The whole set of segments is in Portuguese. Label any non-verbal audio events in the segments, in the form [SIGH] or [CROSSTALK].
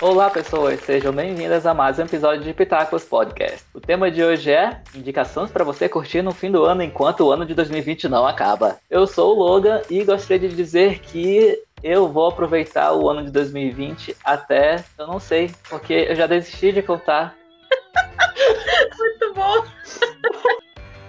Olá, pessoas, sejam bem-vindas a mais um episódio de Pitacos Podcast. O tema de hoje é indicações para você curtir no fim do ano enquanto o ano de 2020 não acaba. Eu sou o Logan e gostaria de dizer que eu vou aproveitar o ano de 2020 até, eu não sei, porque eu já desisti de contar. [LAUGHS] Muito bom.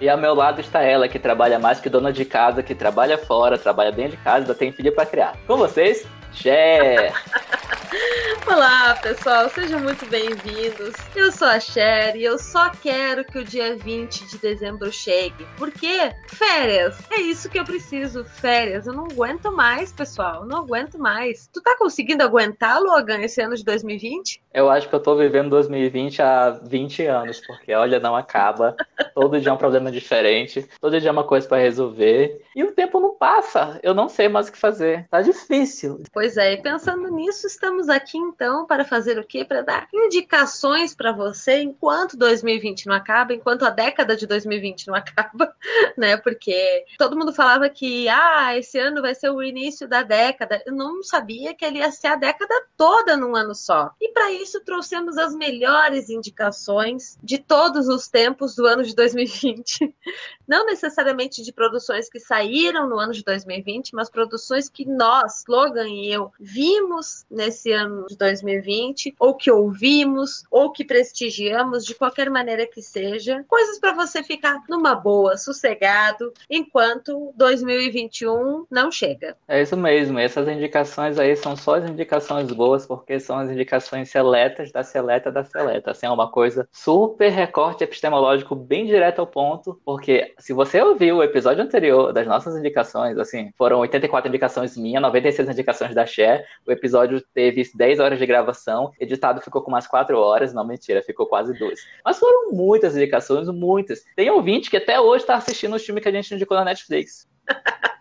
E ao meu lado está ela, que trabalha mais que dona de casa, que trabalha fora, trabalha dentro de casa, ainda tem filho para criar. Com vocês, Cher! [LAUGHS] Olá, pessoal, sejam muito bem-vindos. Eu sou a Cher e eu só quero que o dia 20 de dezembro chegue. Porque férias, é isso que eu preciso, férias. Eu não aguento mais, pessoal, não aguento mais. Tu tá conseguindo aguentar, Logan, esse ano de 2020? Eu acho que eu tô vivendo 2020 há 20 anos, porque olha, não acaba. Todo dia é um problema diferente, todo dia é uma coisa para resolver. E o tempo não passa. Eu não sei mais o que fazer. Tá difícil. Pois é, e pensando nisso, estamos aqui então para fazer o quê? Para dar indicações para você enquanto 2020 não acaba, enquanto a década de 2020 não [LAUGHS] acaba, né? Porque todo mundo falava que ah, esse ano vai ser o início da década. Eu não sabia que ele ia ser a década toda num ano só. E para isso trouxemos as melhores indicações de todos os tempos do ano de 2020. [LAUGHS] Não necessariamente de produções que saíram no ano de 2020, mas produções que nós, Logan e eu, vimos nesse ano de 2020, ou que ouvimos, ou que prestigiamos, de qualquer maneira que seja. Coisas para você ficar numa boa, sossegado, enquanto 2021 não chega. É isso mesmo, essas indicações aí são só as indicações boas, porque são as indicações seletas da seleta da seleta. Assim, é uma coisa super recorte epistemológico bem direto ao ponto, porque se você ouviu o episódio anterior das nossas indicações, assim, foram 84 indicações minhas, 96 indicações da Cher, o episódio teve 10 horas de gravação, editado ficou com umas 4 horas, não mentira, ficou quase 12. Mas foram muitas indicações, muitas. Tem ouvinte que até hoje está assistindo o filme que a gente indicou na Netflix. [LAUGHS]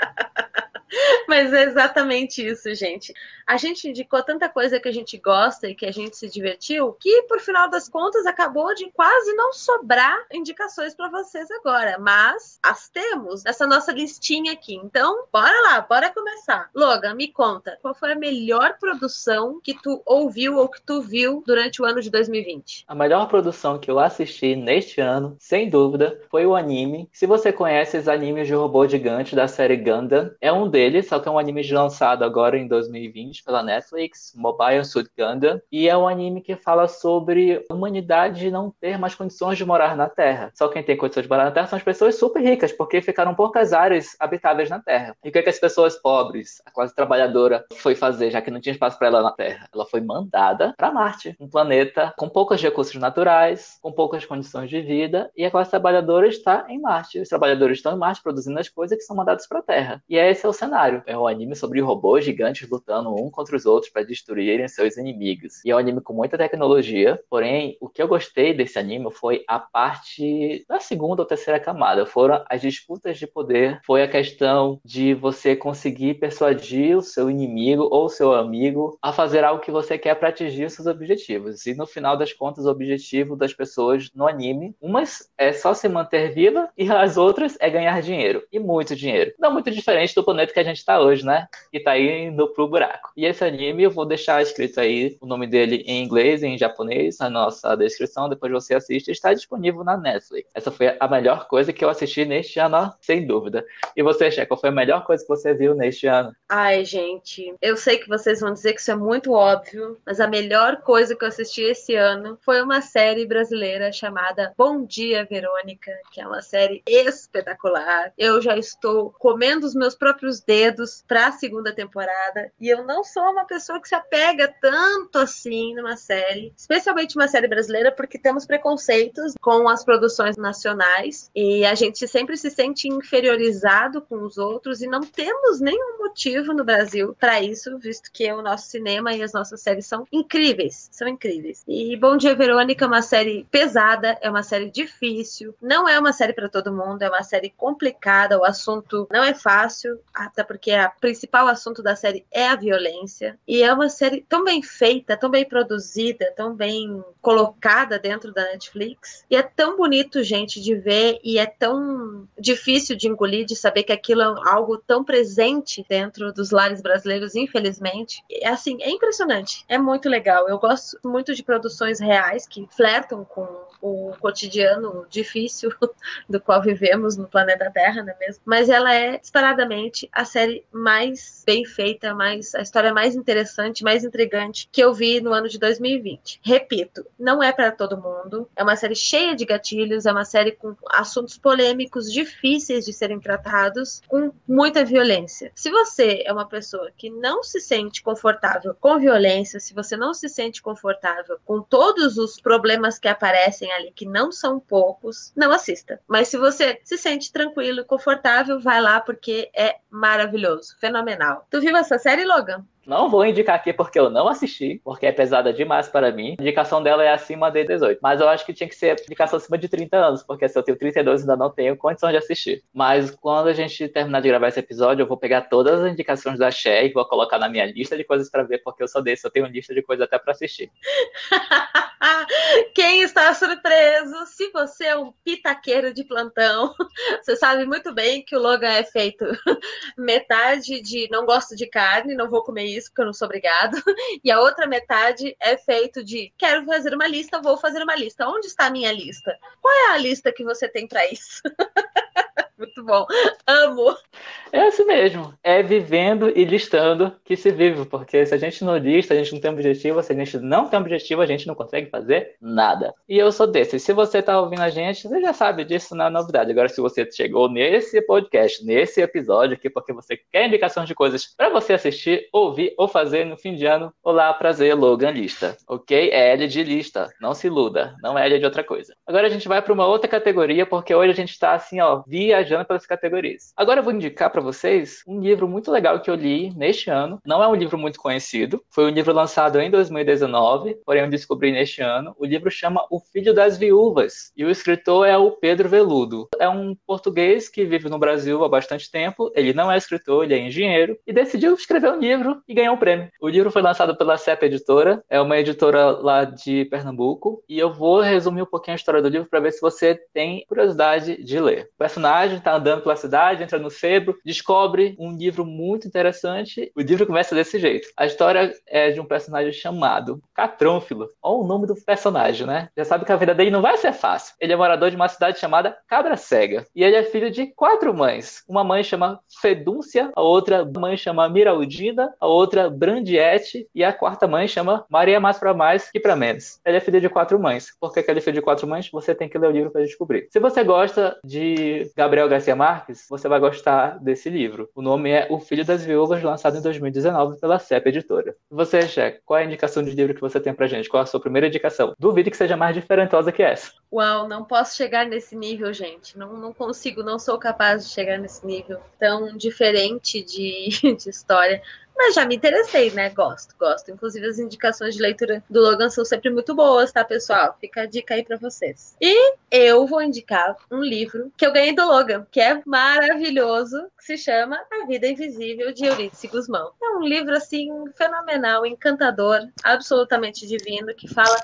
[LAUGHS] Mas é exatamente isso, gente. A gente indicou tanta coisa que a gente gosta e que a gente se divertiu, que por final das contas acabou de quase não sobrar indicações para vocês agora. Mas as temos nessa nossa listinha aqui. Então, bora lá, bora começar. Logan, me conta, qual foi a melhor produção que tu ouviu ou que tu viu durante o ano de 2020? A melhor produção que eu assisti neste ano, sem dúvida, foi o anime. Se você conhece os animes de robô gigante da série Gundam, é um deles, só que é um anime lançado agora em 2020 pela Netflix, Mobile Suit Gundam, e é um anime que fala sobre a humanidade não ter mais condições de morar na Terra. Só quem tem condições de morar na Terra são as pessoas super ricas, porque ficaram poucas áreas habitáveis na Terra. E o que, é que as pessoas pobres, a classe trabalhadora, foi fazer, já que não tinha espaço para ela na Terra? Ela foi mandada para Marte, um planeta com poucos recursos naturais, com poucas condições de vida, e a classe trabalhadora está em Marte. Os trabalhadores estão em Marte produzindo as coisas que são mandadas para a Terra. E esse é o cenário. É um anime sobre robôs gigantes lutando um contra os outros para destruírem seus inimigos. E é um anime com muita tecnologia, porém, o que eu gostei desse anime foi a parte da segunda ou terceira camada. Foram as disputas de poder, foi a questão de você conseguir persuadir o seu inimigo ou seu amigo a fazer algo que você quer para atingir seus objetivos. E no final das contas, o objetivo das pessoas no anime, umas é só se manter viva e as outras é ganhar dinheiro. E muito dinheiro. Não muito diferente do planeta que a gente está hoje, né? Que tá indo pro buraco. E esse anime eu vou deixar escrito aí o nome dele em inglês e em japonês na nossa descrição, depois você assiste, está disponível na Netflix. Essa foi a melhor coisa que eu assisti neste ano, sem dúvida. E você, Che, qual foi a melhor coisa que você viu neste ano? Ai, gente, eu sei que vocês vão dizer que isso é muito óbvio, mas a melhor coisa que eu assisti esse ano foi uma série brasileira chamada Bom Dia, Verônica, que é uma série espetacular. Eu já estou comendo os meus próprios dedos para a segunda temporada e eu não sou uma pessoa que se apega tanto assim numa série, especialmente uma série brasileira, porque temos preconceitos com as produções nacionais e a gente sempre se sente inferiorizado com os outros e não temos nenhum motivo no Brasil para isso, visto que o nosso cinema e as nossas séries são incríveis, são incríveis. E Bom Dia Verônica é uma série pesada, é uma série difícil, não é uma série para todo mundo, é uma série complicada, o assunto não é fácil, a porque o principal assunto da série é a violência. E é uma série tão bem feita, tão bem produzida, tão bem colocada dentro da Netflix. E é tão bonito, gente, de ver, e é tão difícil de engolir, de saber que aquilo é algo tão presente dentro dos lares brasileiros, infelizmente. É assim, é impressionante. É muito legal. Eu gosto muito de produções reais que flertam com o cotidiano difícil [LAUGHS] do qual vivemos no planeta Terra, não é mesmo? Mas ela é disparadamente a série mais bem feita, mais a história mais interessante, mais intrigante que eu vi no ano de 2020. Repito, não é para todo mundo. É uma série cheia de gatilhos, é uma série com assuntos polêmicos difíceis de serem tratados, com muita violência. Se você é uma pessoa que não se sente confortável com violência, se você não se sente confortável com todos os problemas que aparecem ali, que não são poucos, não assista. Mas se você se sente tranquilo e confortável, vai lá porque é maravilhoso, fenomenal. Tu viu essa série, Logan? Não vou indicar aqui porque eu não assisti, porque é pesada demais para mim. A indicação dela é acima de 18. Mas eu acho que tinha que ser indicação acima de 30 anos, porque se eu tenho 32 ainda não tenho condição de assistir. Mas quando a gente terminar de gravar esse episódio, eu vou pegar todas as indicações da Shea e vou colocar na minha lista de coisas para ver, porque eu sou desse, eu tenho lista de coisas até para assistir. [LAUGHS] Quem está surpreso? Se você é um pitaqueiro de plantão, [LAUGHS] você sabe muito bem que o Logan é feito [LAUGHS] metade de não gosto de carne, não vou comer isso porque eu não sou obrigado. [LAUGHS] E a outra metade é feito de quero fazer uma lista, vou fazer uma lista. Onde está a minha lista? Qual é a lista que você tem para isso? [LAUGHS] Muito bom. Amo. É assim mesmo. É vivendo e listando que se vive. Porque se a gente não lista, a gente não tem objetivo. Se a gente não tem objetivo, a gente não consegue fazer nada. E eu sou desse. Se você tá ouvindo a gente, você já sabe disso, não é novidade. Agora, se você chegou nesse podcast, nesse episódio aqui, porque você quer indicação de coisas para você assistir, ouvir ou fazer no fim de ano, olá, prazer, Logan Lista. Ok? É L de lista. Não se iluda. Não é L de outra coisa. Agora a gente vai para uma outra categoria, porque hoje a gente tá assim, ó, viajando viajando pelas categorias. Agora eu vou indicar para vocês um livro muito legal que eu li neste ano. Não é um livro muito conhecido, foi um livro lançado em 2019, porém eu descobri neste ano. O livro chama O Filho das Viúvas e o escritor é o Pedro Veludo. É um português que vive no Brasil há bastante tempo. Ele não é escritor, ele é engenheiro e decidiu escrever um livro e ganhar um prêmio. O livro foi lançado pela CEP Editora, é uma editora lá de Pernambuco e eu vou resumir um pouquinho a história do livro para ver se você tem curiosidade de ler. O personagem está andando pela cidade, entra no sebo, descobre um livro muito interessante. O livro começa desse jeito. A história é de um personagem chamado Catrônfilo. Olha o nome do personagem, né? Já sabe que a vida dele não vai ser fácil. Ele é morador de uma cidade chamada Cabra Cega. E ele é filho de quatro mães. Uma mãe chama Fedúncia, a outra mãe chama Miraldina, a outra Brandiette e a quarta mãe chama Maria Mais para Mais que para menos. Ele é filho de quatro mães. Por que ele é filho de quatro mães? Você tem que ler o livro para descobrir. Se você gosta de Gabriel Garcia Marques, você vai gostar desse livro. O nome é O Filho das Viúvas, lançado em 2019 pela CEP Editora. Você, Jack, qual é a indicação de livro que você tem pra gente? Qual é a sua primeira indicação? Duvide que seja mais diferentosa que essa. Uau, não posso chegar nesse nível, gente. Não, não consigo, não sou capaz de chegar nesse nível tão diferente de, [LAUGHS] de história. Mas já me interessei, né? Gosto, gosto. Inclusive, as indicações de leitura do Logan são sempre muito boas, tá, pessoal? Fica a dica aí pra vocês. E eu vou indicar um livro que eu ganhei do Logan, que é maravilhoso, que se chama A Vida Invisível, de Eurídice Guzmão. É um livro, assim, fenomenal, encantador, absolutamente divino, que fala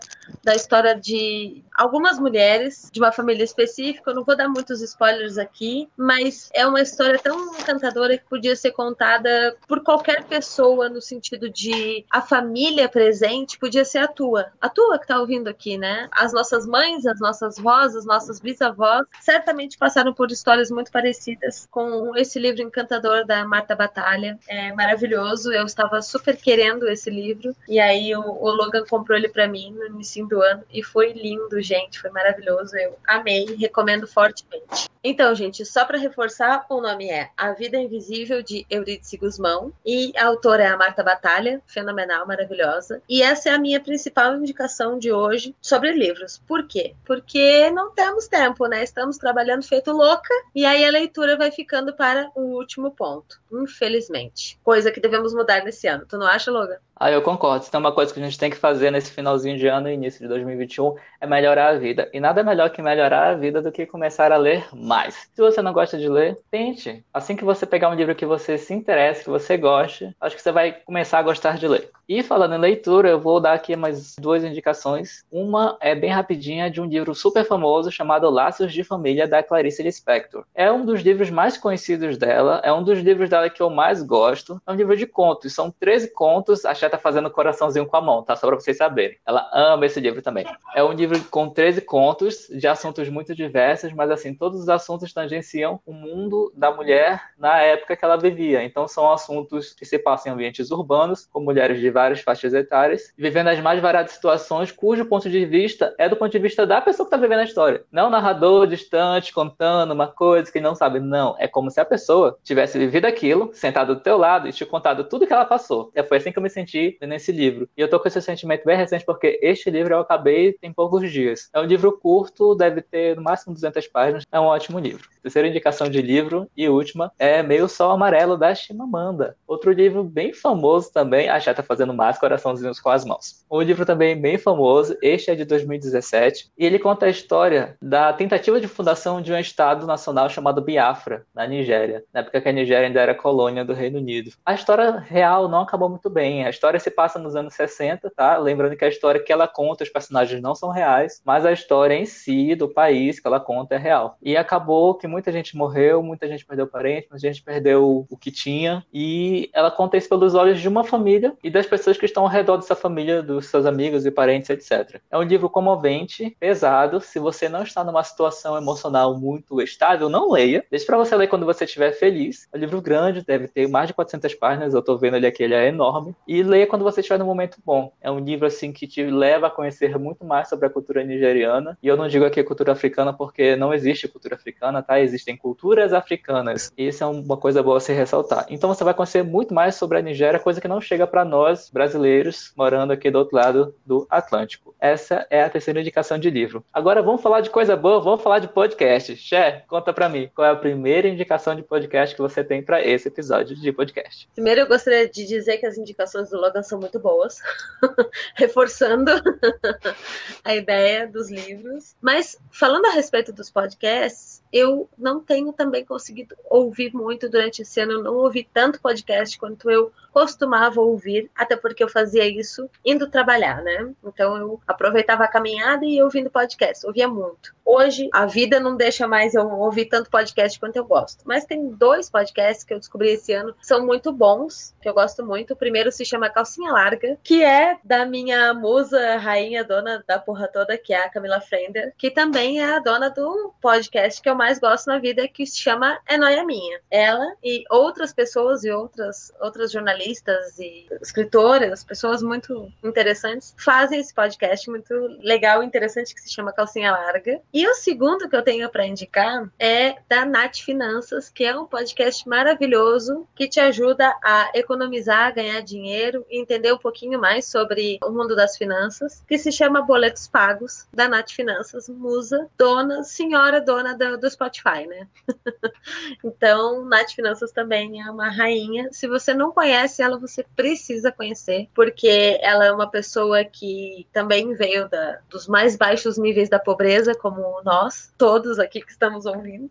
da história de algumas mulheres de uma família específica. Eu não vou dar muitos spoilers aqui, mas é uma história tão encantadora que podia ser contada por qualquer pessoa pessoa no sentido de a família presente podia ser a tua. A tua que tá ouvindo aqui, né? As nossas mães, as nossas vós, as nossas bisavós certamente passaram por histórias muito parecidas com esse livro encantador da Marta Batalha. É maravilhoso. Eu estava super querendo esse livro e aí o, o Logan comprou ele para mim no início do ano e foi lindo, gente. Foi maravilhoso. Eu amei, recomendo fortemente. Então, gente, só para reforçar, o nome é A Vida Invisível de Eurídice Guzmão e a autora é a Marta Batalha, fenomenal, maravilhosa. E essa é a minha principal indicação de hoje sobre livros. Por quê? Porque não temos tempo, né? Estamos trabalhando feito louca e aí a leitura vai ficando para o último ponto, infelizmente. Coisa que devemos mudar nesse ano. Tu não acha, Logan? Ah, eu concordo. Tem uma coisa que a gente tem que fazer nesse finalzinho de ano e início de 2021 é melhorar a vida. E nada melhor que melhorar a vida do que começar a ler mais. Se você não gosta de ler, tente. Assim que você pegar um livro que você se interesse, que você goste, acho que você vai começar a gostar de ler. E falando em leitura, eu vou dar aqui mais duas indicações. Uma é bem rapidinha de um livro super famoso chamado Laços de Família da Clarice Lispector. É um dos livros mais conhecidos dela, é um dos livros dela que eu mais gosto. É um livro de contos, são 13 contos. A Chá tá fazendo coraçãozinho com a mão, tá? Só para vocês saberem. Ela ama esse livro também. É um livro com 13 contos de assuntos muito diversos, mas assim, todos os assuntos tangenciam o mundo da mulher na época que ela vivia. Então são assuntos que se passam em ambientes urbanos, com mulheres de várias faixas etárias, vivendo as mais variadas situações, cujo ponto de vista é do ponto de vista da pessoa que está vivendo a história. Não narrador distante, contando uma coisa que não sabe. Não. É como se a pessoa tivesse vivido aquilo, sentado do teu lado e te contado tudo que ela passou. É, foi assim que eu me senti nesse livro. E eu tô com esse sentimento bem recente porque este livro eu acabei tem poucos dias. É um livro curto, deve ter no máximo 200 páginas. É um ótimo livro. Terceira indicação de livro e última é Meio Sol Amarelo da Chimamanda. Outro livro bem famoso também. A tá fazendo mais coraçãozinhos com as mãos. Um livro também bem famoso. Este é de 2017 e ele conta a história da tentativa de fundação de um estado nacional chamado Biafra na Nigéria, na época que a Nigéria ainda era colônia do Reino Unido. A história real não acabou muito bem. A história se passa nos anos 60, tá? Lembrando que a história que ela conta, os personagens não são reais, mas a história em si do país que ela conta é real. E acabou que muita gente morreu, muita gente perdeu parente, muita gente perdeu o que tinha. E ela conta isso pelos olhos de uma família e das pessoas que estão ao redor dessa família, dos seus amigos e parentes, etc. É um livro comovente, pesado. Se você não está numa situação emocional muito estável, não leia. Deixe para você ler quando você estiver feliz. É um livro grande, deve ter mais de 400 páginas. Eu estou vendo ele aqui, ele é enorme. E leia quando você estiver num momento bom. É um livro assim que te leva a conhecer muito mais sobre a cultura nigeriana. E eu não digo aqui cultura africana porque não existe cultura africana, tá? existem culturas africanas. E isso é uma coisa boa a se ressaltar. Então você vai conhecer muito mais sobre a Nigéria, coisa que não chega para nós, brasileiros, morando aqui do outro lado do Atlântico. Essa é a terceira indicação de livro. Agora vamos falar de coisa boa, vamos falar de podcast. Xé, conta para mim, qual é a primeira indicação de podcast que você tem para esse episódio de podcast? Primeiro eu gostaria de dizer que as indicações do Logan são muito boas, [LAUGHS] reforçando [LAUGHS] a ideia dos livros. Mas falando a respeito dos podcasts, eu não tenho também conseguido ouvir muito durante esse ano, não ouvi tanto podcast quanto eu costumava ouvir, até porque eu fazia isso indo trabalhar, né? Então eu aproveitava a caminhada e ouvindo podcast, ouvia muito. Hoje a vida não deixa mais eu ouvir tanto podcast quanto eu gosto, mas tem dois podcasts que eu descobri esse ano são muito bons, que eu gosto muito. O primeiro se chama Calcinha Larga, que é da minha musa, rainha, dona da porra toda, que é a Camila Frender, que também é a dona do podcast que eu mais gosto na vida, que se chama É Noia Minha. Ela e outras pessoas e outras, outras jornalistas e escritoras, pessoas muito interessantes, fazem esse podcast muito legal e interessante que se chama Calcinha Larga. E o segundo que eu tenho para indicar é da Nath Finanças, que é um podcast maravilhoso que te ajuda a economizar, ganhar dinheiro e entender um pouquinho mais sobre o mundo das finanças, que se chama Boletos Pagos, da Nath Finanças, musa, dona, senhora dona do, do Spotify, né? [LAUGHS] então, Nath Finanças também é uma rainha. Se você não conhece ela, você precisa conhecer, porque ela é uma pessoa que também veio da, dos mais baixos níveis da pobreza, como nós, todos aqui que estamos ouvindo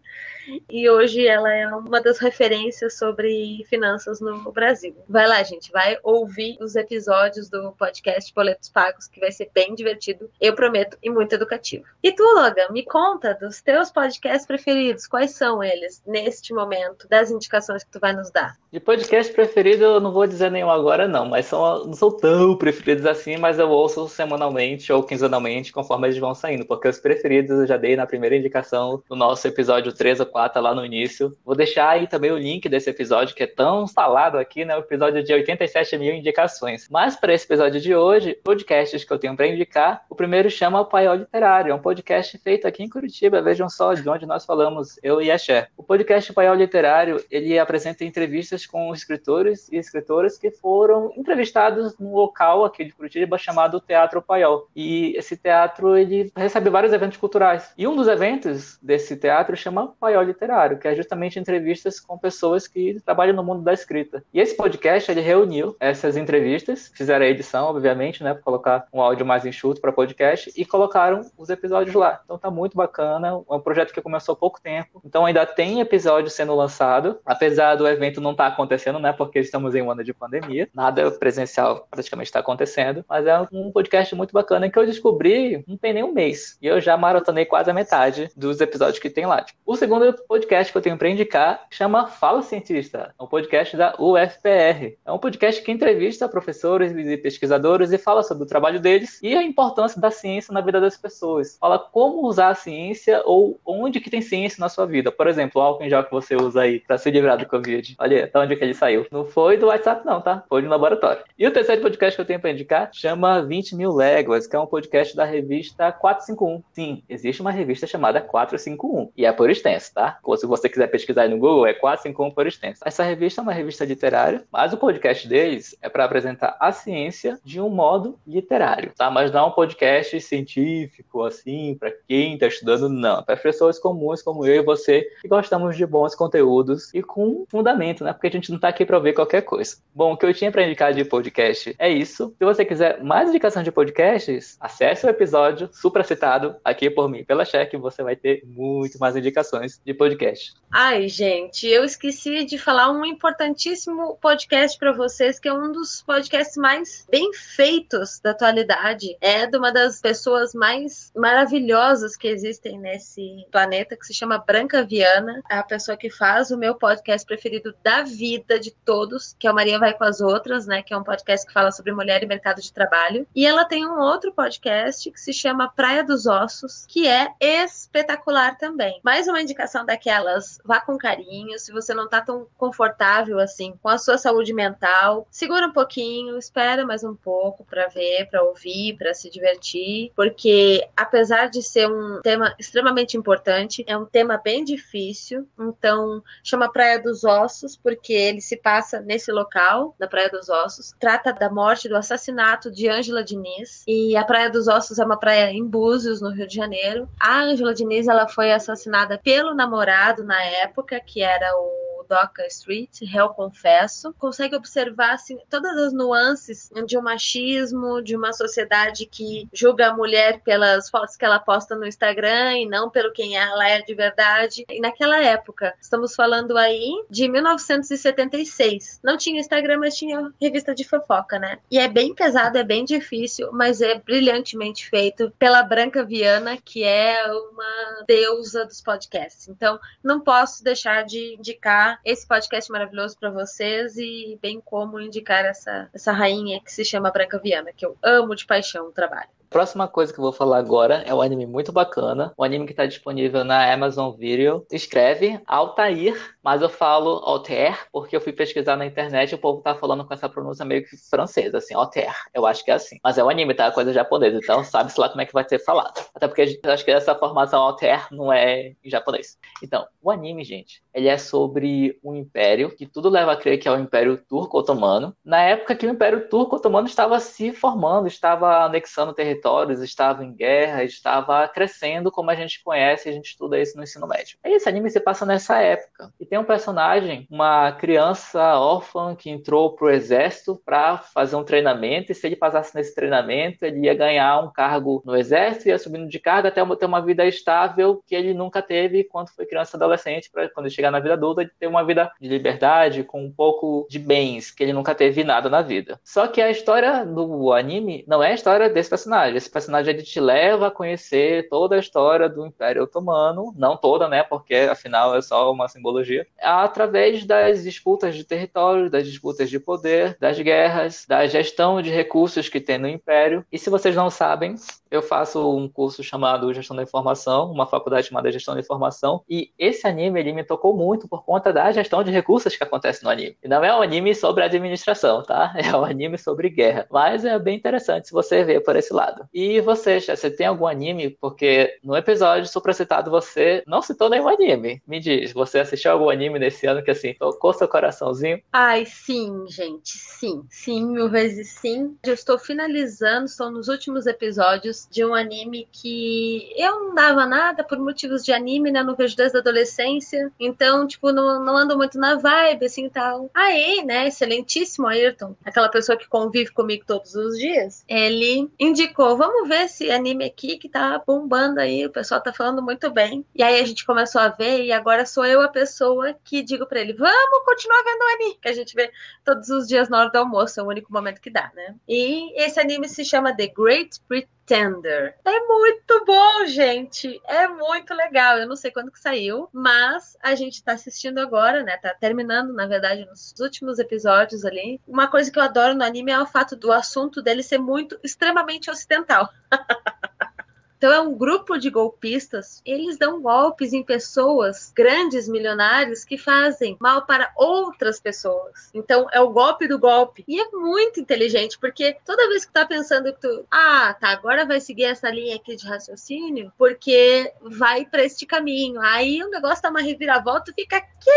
e hoje ela é uma das referências sobre finanças no Brasil. Vai lá, gente, vai ouvir os episódios do podcast Boletos Pagos, que vai ser bem divertido, eu prometo, e muito educativo. E tu, Logan, me conta dos teus podcasts preferidos, quais são eles neste momento, das indicações que tu vai nos dar? De podcast preferido, eu não vou dizer nenhum agora, não, mas são, não são tão preferidos assim, mas eu ouço semanalmente ou quinzenalmente, conforme eles vão saindo, porque os preferidos eu já dei na primeira indicação do nosso episódio 3 ou 4 lá no início. Vou deixar aí também o link desse episódio, que é tão falado aqui, né? O episódio de 87 mil indicações. Mas para esse episódio de hoje, podcasts que eu tenho para indicar, o primeiro chama o Paiol Literário, é um podcast feito aqui em Curitiba. Vejam só de onde nós falamos, eu e a Cher. O podcast Paiol Literário, ele apresenta entrevistas com escritores e escritoras que foram entrevistados num local aqui de Curitiba chamado Teatro Paiol. E esse teatro, ele recebe vários eventos culturais. E um dos eventos desse teatro chama Paiol Literário, que é justamente entrevistas com pessoas que trabalham no mundo da escrita. E esse podcast, ele reuniu essas entrevistas, fizeram a edição, obviamente, né, para colocar um áudio mais enxuto para podcast, e colocaram os episódios lá. Então tá muito bacana, é um projeto que começou há pouco tempo, então ainda tem episódio sendo lançado, apesar do evento não estar tá acontecendo, né, porque estamos em um ano de pandemia, nada presencial praticamente está acontecendo, mas é um podcast muito bacana que eu descobri não tem nem um mês, e eu já maratonei quase a metade dos episódios que tem lá. O segundo podcast que eu tenho para indicar chama Fala Cientista, é um podcast da UFPR. É um podcast que entrevista professores e pesquisadores e fala sobre o trabalho deles e a importância da ciência na vida das pessoas. Fala como usar a ciência ou onde que tem ciência na sua vida. Por exemplo, o álcool em gel que você usa aí para se livrar do Covid. Olha, tá onde que ele saiu. Não foi do WhatsApp não, tá? Foi do laboratório. E o terceiro podcast que eu tenho para indicar chama 20 mil léguas, que é um podcast da revista 451. Sim, existe uma revista chamada 451 e é por extenso, tá? Ou se você quiser pesquisar no Google, é 451 por extenso. Essa revista é uma revista literária, mas o podcast deles é para apresentar a ciência de um modo literário, tá? Mas não é um podcast científico, assim, para quem está estudando, não. Para pessoas comuns como eu e você, que gostamos de bons conteúdos e com fundamento, né? Porque a gente não está aqui para ver qualquer coisa. Bom, o que eu tinha para indicar de podcast é isso. Se você quiser mais indicação de podcasts, acesse o episódio supracitado aqui por mim, pela Cheque, você vai ter muito mais indicações de podcast. Ai, gente, eu esqueci de falar um importantíssimo podcast para vocês, que é um dos podcasts mais bem feitos da atualidade. É de uma das pessoas mais maravilhosas que existem nesse planeta, que se chama Branca Viana. É a pessoa que faz o meu podcast preferido da vida de todos, que é o Maria Vai com as Outras, né? Que é um podcast que fala sobre mulher e mercado de trabalho. E ela tem um outro podcast que se chama Praia dos Ossos, que é espetacular também. Mais uma indicação daquelas, vá com carinho, se você não tá tão confortável assim com a sua saúde mental, segura um pouquinho, espera mais um pouco para ver, para ouvir, para se divertir, porque apesar de ser um tema extremamente importante, é um tema bem difícil. Então, chama Praia dos Ossos porque ele se passa nesse local, na Praia dos Ossos. Trata da morte, do assassinato de Ângela Diniz. E a Praia dos Ossos é uma praia em Búzios, no Rio de Janeiro. A Ângela Diniz ela foi assassinada pelo namorado na época, que era o Doca Street, Réu Confesso, consegue observar assim, todas as nuances de um machismo, de uma sociedade que julga a mulher pelas fotos que ela posta no Instagram e não pelo quem ela é de verdade. E naquela época, estamos falando aí de 1976. Não tinha Instagram, mas tinha revista de fofoca, né? E é bem pesado, é bem difícil, mas é brilhantemente feito pela Branca Viana, que é uma deusa dos podcasts. Então, não posso deixar de indicar esse podcast maravilhoso para vocês e bem como indicar essa, essa rainha que se chama Branca Viana, que eu amo de paixão o trabalho. Próxima coisa que eu vou falar agora é um anime muito bacana, um anime que está disponível na Amazon Video. Escreve Altair, mas eu falo Altair porque eu fui pesquisar na internet e o povo tá falando com essa pronúncia meio que francesa, assim, Altair. Eu acho que é assim. Mas é um anime, tá? Coisa japonesa, então sabe-se lá como é que vai ser falado. Até porque eu acho que essa formação Altair não é em japonês. Então, o anime, gente, ele é sobre um império que tudo leva a crer que é o Império Turco-Otomano. Na época que o Império Turco-Otomano estava se formando, estava anexando território territórios, estava em guerra, estava crescendo como a gente conhece, a gente estuda isso no ensino médio. Esse anime se passa nessa época. E tem um personagem, uma criança órfã que entrou pro exército para fazer um treinamento, e se ele passasse nesse treinamento, ele ia ganhar um cargo no exército, ia subindo de carga até ter uma vida estável que ele nunca teve quando foi criança adolescente, para quando ele chegar na vida adulta, ele ter uma vida de liberdade, com um pouco de bens, que ele nunca teve nada na vida. Só que a história do anime não é a história desse personagem personagem. Esse personagem ele te leva a conhecer toda a história do Império Otomano, não toda, né? Porque afinal é só uma simbologia, através das disputas de território, das disputas de poder, das guerras, da gestão de recursos que tem no Império. E se vocês não sabem, eu faço um curso chamado Gestão da Informação, uma faculdade chamada Gestão da Informação, e esse anime ele me tocou muito por conta da gestão de recursos que acontece no anime. E não é um anime sobre administração, tá? [LAUGHS] É um anime sobre guerra. Mas é bem interessante se você ver por esse lado. E você, você tem algum anime? Porque no episódio supracitado você não citou nenhum anime. Me diz, você assistiu algum anime nesse ano que assim tocou seu coraçãozinho? Ai, sim, gente, sim. Sim, mil vezes sim. Eu estou finalizando, estou nos últimos episódios de um anime que eu não dava nada por motivos de anime, né? Não vejo desde a adolescência. Então, tipo, não, não ando muito na vibe, assim, tal. Aí, né, excelentíssimo Ayrton, aquela pessoa que convive comigo todos os dias, ele indicou, vamos ver esse anime aqui que tá bombando aí, o pessoal tá falando muito bem. E aí a gente começou a ver e agora sou eu a pessoa que digo para ele, vamos continuar vendo o anime, que a gente vê todos os dias na hora do almoço, é o único momento que dá, né? E esse anime se chama The Great Pretender. É muito bom, gente. É muito legal. Eu não sei quando que saiu, mas a gente tá assistindo agora, né? Tá terminando, na verdade, nos últimos episódios ali. Uma coisa que eu adoro no anime é o fato do assunto dele ser muito extremamente ocidental. [LAUGHS] Então é um grupo de golpistas. Eles dão golpes em pessoas grandes, milionários, que fazem mal para outras pessoas. Então é o golpe do golpe. E é muito inteligente, porque toda vez que tá pensando que tu, ah, tá, agora vai seguir essa linha aqui de raciocínio, porque vai para este caminho. Aí o negócio tá uma reviravolta, fica, quê?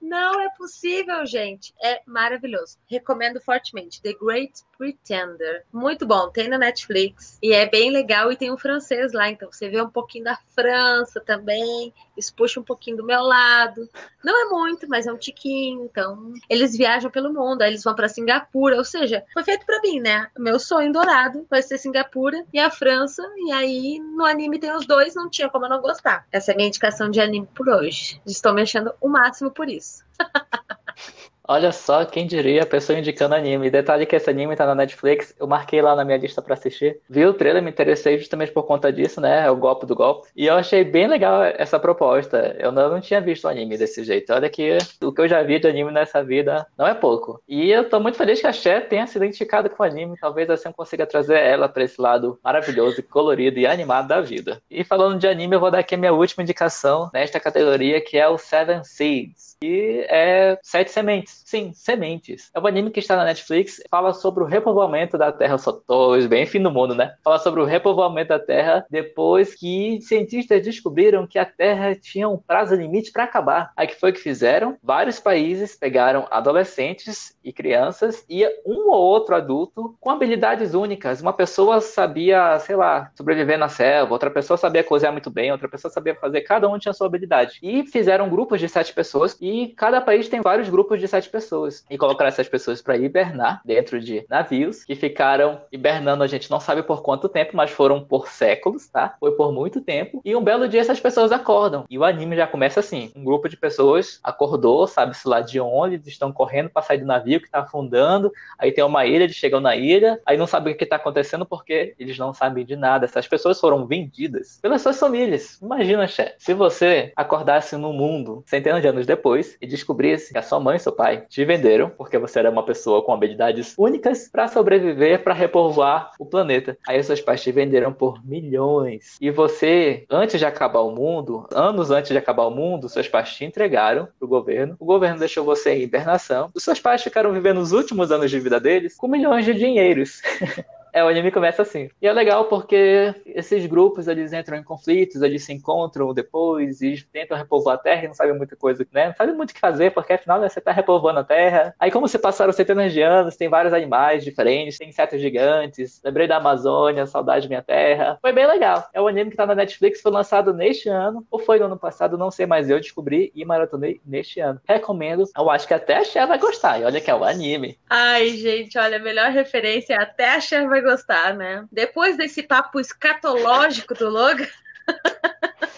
Não é possível, gente. É maravilhoso. Recomendo fortemente. The Great Pretender. Muito bom. Tem na Netflix. E é bem legal. E tem um francês lá. Então você vê um pouquinho da França também. Isso puxa um pouquinho do meu lado. Não é muito, mas é um tiquinho. Então eles viajam pelo mundo. Aí eles vão para Singapura. Ou seja, foi feito para mim, né? Meu sonho dourado vai ser Singapura e a França. E aí no anime tem os dois. Não tinha como eu não gostar. Essa é a minha indicação de anime por hoje. Estou mexendo o máximo por isso. [LAUGHS] Olha só, quem diria a pessoa indicando anime. Detalhe que esse anime tá na Netflix, eu marquei lá na minha lista para assistir. Vi o trailer, me interessei justamente por conta disso, né? É o golpe do golpe. E eu achei bem legal essa proposta. Eu não, não tinha visto um anime desse jeito. Olha que o que eu já vi de anime nessa vida não é pouco. E eu tô muito feliz que a Cher tenha se identificado com o anime. Talvez assim eu consiga trazer ela para esse lado maravilhoso, colorido e animado da vida. E falando de anime, eu vou dar aqui a minha última indicação nesta categoria, que é o Seven Seeds. Que é Sete Sementes. Sim, Sementes. É um anime que está na Netflix, fala sobre o repovoamento da Terra. Só tô bem fim do mundo, né? Fala sobre o repovoamento da Terra depois que cientistas descobriram que a Terra tinha um prazo limite para acabar. Aí que foi que fizeram? Vários países pegaram adolescentes e crianças e um ou outro adulto com habilidades únicas. Uma pessoa sabia, sei lá, sobreviver na selva, outra pessoa sabia cozinhar muito bem, outra pessoa sabia fazer, cada um tinha sua habilidade. E fizeram grupos de sete pessoas e cada país tem vários grupos de sete pessoas. E colocaram essas pessoas para hibernar dentro de navios que ficaram hibernando, a gente não sabe por quanto tempo, mas foram por séculos, tá? Foi por muito tempo. E um belo dia essas pessoas acordam. E o anime já começa assim: um grupo de pessoas acordou, sabe-se lá de onde, estão correndo para sair do navio que tá afundando. Aí tem uma ilha, eles chegam na ilha, aí não sabem o que tá acontecendo porque eles não sabem de nada. Essas pessoas foram vendidas pelas suas famílias. Imagina, chefe, se você acordasse no mundo centenas de anos depois e descobrisse que a sua mãe e seu pai te venderam porque você era uma pessoa com habilidades únicas para sobreviver, para repovoar o planeta. Aí seus pais te venderam por milhões. E você, antes de acabar o mundo, anos antes de acabar o mundo, seus pais te entregaram pro governo. O governo deixou você em hibernação. Os seus pais ficaram vivendo os últimos anos de vida deles com milhões de dinheiros. [LAUGHS] É, o anime começa assim. E é legal porque esses grupos, eles entram em conflitos, eles se encontram depois e tentam repovoar a Terra e não sabem muita coisa, né? Não sabem muito o que fazer, porque afinal né, você tá repovoando a Terra. Aí como se passaram centenas de anos, tem vários animais diferentes, tem insetos gigantes, lembrei da Amazônia, saudade minha terra. Foi bem legal. É um anime que tá na Netflix, foi lançado neste ano, ou foi no ano passado, não sei, mas eu descobri e maratonei neste ano. Recomendo, eu acho que até a Cher vai gostar. E olha que é o anime. Ai, gente, olha, a melhor referência é até a Cher vai gostar, né? Depois desse papo escatológico do Logan.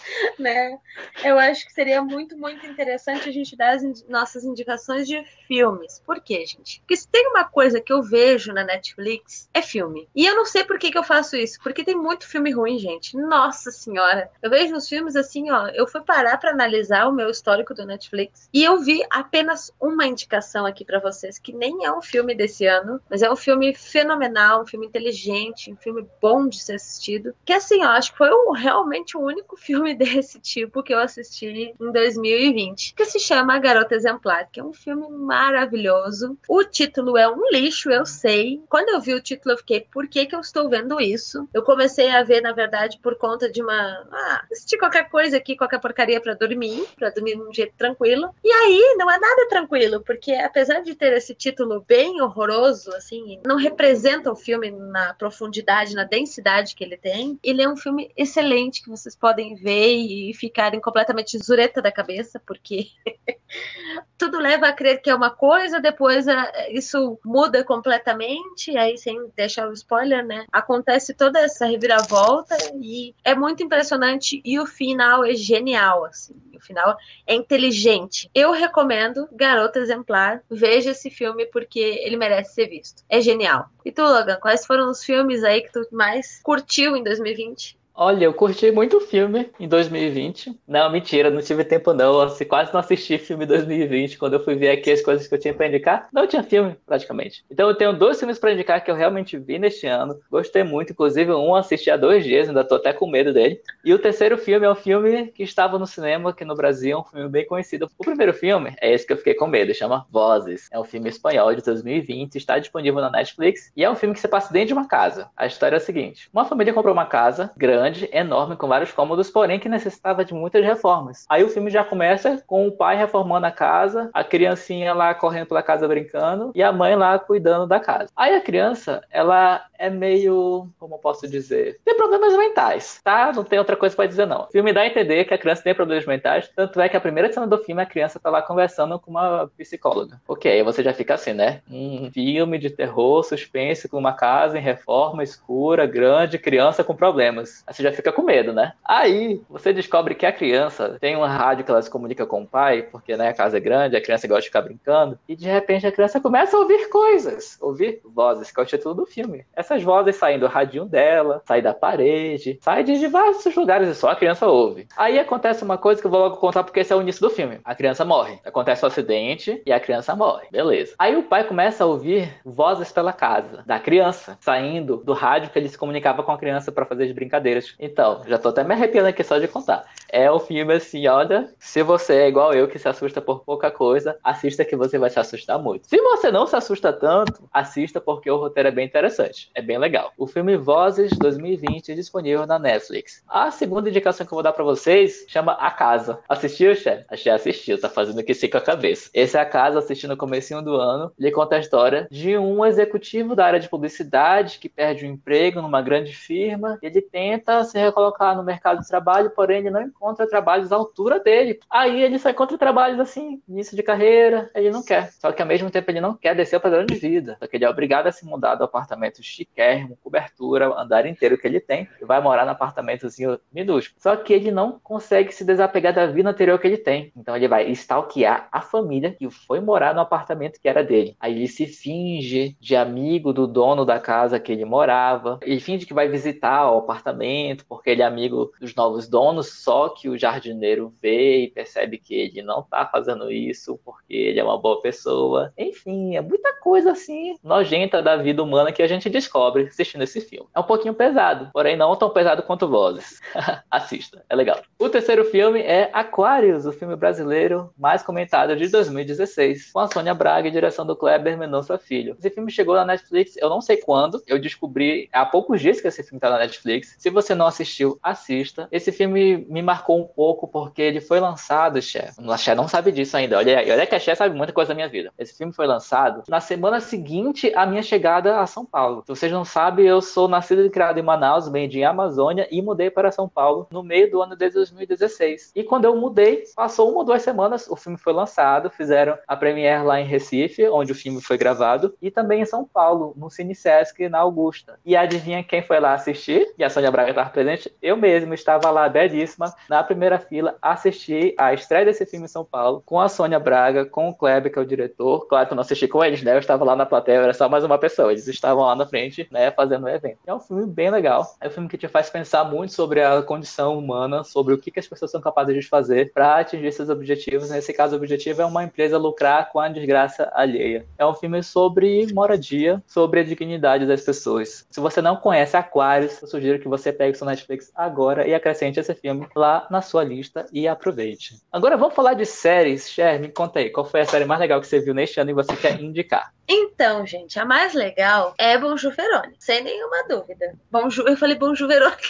[LAUGHS] né? Eu acho que seria muito, muito interessante a gente dar as ind nossas indicações de filmes. Por quê, gente? Porque se tem uma coisa que eu vejo na Netflix, é filme. E eu não sei por que, que eu faço isso, porque tem muito filme ruim, gente. Nossa senhora. Eu vejo os filmes assim, ó. Eu fui parar para analisar o meu histórico do Netflix e eu vi apenas uma indicação aqui para vocês, que nem é um filme desse ano, mas é um filme fenomenal, um filme inteligente, um filme bom de ser assistido. Que assim, ó, acho que foi o, realmente o único [LAUGHS] filme desse tipo que eu assisti em 2020, que se chama Garota Exemplar, que é um filme maravilhoso. O título é um lixo, eu sei. Quando eu vi o título, eu fiquei, por que, que eu estou vendo isso? Eu comecei a ver, na verdade, por conta de uma. Ah, assistir qualquer coisa aqui, qualquer porcaria para dormir, para dormir de um jeito tranquilo. E aí, não é nada tranquilo, porque apesar de ter esse título bem horroroso, assim, não representa o filme na profundidade, na densidade que ele tem. Ele é um filme excelente que vocês podem ver e ficarem completamente zureta da cabeça, porque [LAUGHS] tudo leva a crer que é uma coisa, depois é, isso muda completamente, aí sem deixar o spoiler, né? Acontece toda essa reviravolta e é muito impressionante e o final é genial, assim. O final é inteligente. Eu recomendo Garota Exemplar. Veja esse filme porque ele merece ser visto. É genial. E tu, Logan, quais foram os filmes aí que tu mais curtiu em 2020? Olha, eu curti muito filme em 2020. Não, mentira, não tive tempo não. Eu quase não assisti filme em 2020. Quando eu fui ver aqui as coisas que eu tinha para indicar, não tinha filme, praticamente. Então eu tenho dois filmes para indicar que eu realmente vi neste ano. Gostei muito, inclusive um assisti há dois dias, ainda tô até com medo dele. E o terceiro filme é um filme que estava no cinema aqui no Brasil, um filme bem conhecido. O primeiro filme é esse que eu fiquei com medo, chama Vozes. É um filme espanhol de 2020, está disponível na Netflix e é um filme que se passa dentro de uma casa. A história é a seguinte: uma família comprou uma casa grande grande, enorme, com vários cômodos, porém que necessitava de muitas reformas. Aí o filme já começa com o pai reformando a casa, a criancinha lá correndo pela casa brincando e a mãe lá cuidando da casa. Aí a criança, ela é meio, como posso dizer, tem problemas mentais, tá? Não tem outra coisa para dizer não. O filme dá a entender que a criança tem problemas mentais, tanto é que a primeira cena do filme a criança tá lá conversando com uma psicóloga. Ok, aí você já fica assim, né? Um filme de terror, suspense com uma casa em reforma escura, grande, criança com problemas você já fica com medo, né? Aí você descobre que a criança tem uma rádio que ela se comunica com o pai, porque né, a casa é grande, a criança gosta de ficar brincando, e de repente a criança começa a ouvir coisas, ouvir vozes, que é o título do filme. Essas vozes saem do radinho dela, saem da parede, saem de diversos lugares e só a criança ouve. Aí acontece uma coisa que eu vou logo contar porque esse é o início do filme. A criança morre. Acontece um acidente e a criança morre. Beleza. Aí o pai começa a ouvir vozes pela casa da criança, saindo do rádio que ele se comunicava com a criança para fazer as brincadeiras então, já tô até me arrepiando aqui só de contar. É um filme assim, olha, se você é igual eu que se assusta por pouca coisa, assista que você vai se assustar muito. Se você não se assusta tanto, assista porque o roteiro é bem interessante, é bem legal. O filme Vozes 2020 é disponível na Netflix. A segunda indicação que eu vou dar para vocês chama A Casa. Assistiu, chefe? Já assistiu, tá fazendo aqui sim com a cabeça. Esse é A Casa, assistindo no comecinho do ano. Ele conta a história de um executivo da área de publicidade que perde um emprego numa grande firma. Ele tenta se recolocar no mercado de trabalho, porém ele não encontra trabalhos à altura dele. Aí ele só encontra trabalhos assim, início de carreira, ele não quer. Só que ao mesmo tempo ele não quer descer o padrão de vida. Só que ele é obrigado a se mudar do apartamento chiquérrimo, cobertura, andar inteiro que ele tem, e vai morar no apartamentozinho minúsculo. Só que ele não consegue se desapegar da vida anterior que ele tem. Então ele vai stalkear a família que foi morar no apartamento que era dele. Aí ele se finge de amigo do dono da casa que ele morava. Ele finge que vai visitar o apartamento porque ele é amigo dos novos donos, só que o jardineiro vê e percebe que ele não tá fazendo isso porque ele é uma boa pessoa. Enfim, é muita coisa assim nojenta da vida humana que a gente descobre assistindo esse filme. É um pouquinho pesado, porém não tão pesado quanto Vozes. [LAUGHS] Assista, é legal. O terceiro filme é Aquarius, o filme brasileiro mais comentado de 2016, com a Sônia Braga e direção do Kleber Mendonça Filho. Esse filme chegou na Netflix, eu não sei quando, eu descobri há poucos dias que esse filme tá na Netflix. Se você não assistiu, assista. Esse filme me marcou um pouco porque ele foi lançado, chefe. A Ché não sabe disso ainda. Olha, olha que a Ché sabe muita coisa da minha vida. Esse filme foi lançado na semana seguinte à minha chegada a São Paulo. Se vocês não sabem, eu sou nascido e criado em Manaus, bem de Amazônia, e mudei para São Paulo no meio do ano de 2016. E quando eu mudei, passou uma ou duas semanas, o filme foi lançado, fizeram a premiere lá em Recife, onde o filme foi gravado, e também em São Paulo, no Cine Sesc, na Augusta. E adivinha quem foi lá assistir? E a Sônia Braga estava presente, eu mesmo estava lá belíssima, na primeira fila, assisti a estreia desse filme em São Paulo, com a Sônia Braga, com o Kleber, que é o diretor. Claro que eu não assisti com eles, né? Eu estava lá na plateia, era só mais uma pessoa. Eles estavam lá na frente, né, fazendo o evento. É um filme bem legal. É um filme que te faz pensar muito sobre a condição humana, sobre o que, que as pessoas são capazes de fazer para atingir seus objetivos. Nesse caso, o objetivo é uma empresa lucrar com a desgraça alheia. É um filme sobre moradia, sobre a dignidade das pessoas. Se você não conhece Aquários, eu sugiro que você pegue pegue Netflix agora e acrescente esse filme lá na sua lista e aproveite. Agora vamos falar de séries. Cher, me conta aí, qual foi a série mais legal que você viu neste ano e você quer indicar? Então, gente, a mais legal é Bonjour Verônica, sem nenhuma dúvida. Bonjour, eu falei Bonjour Verônica.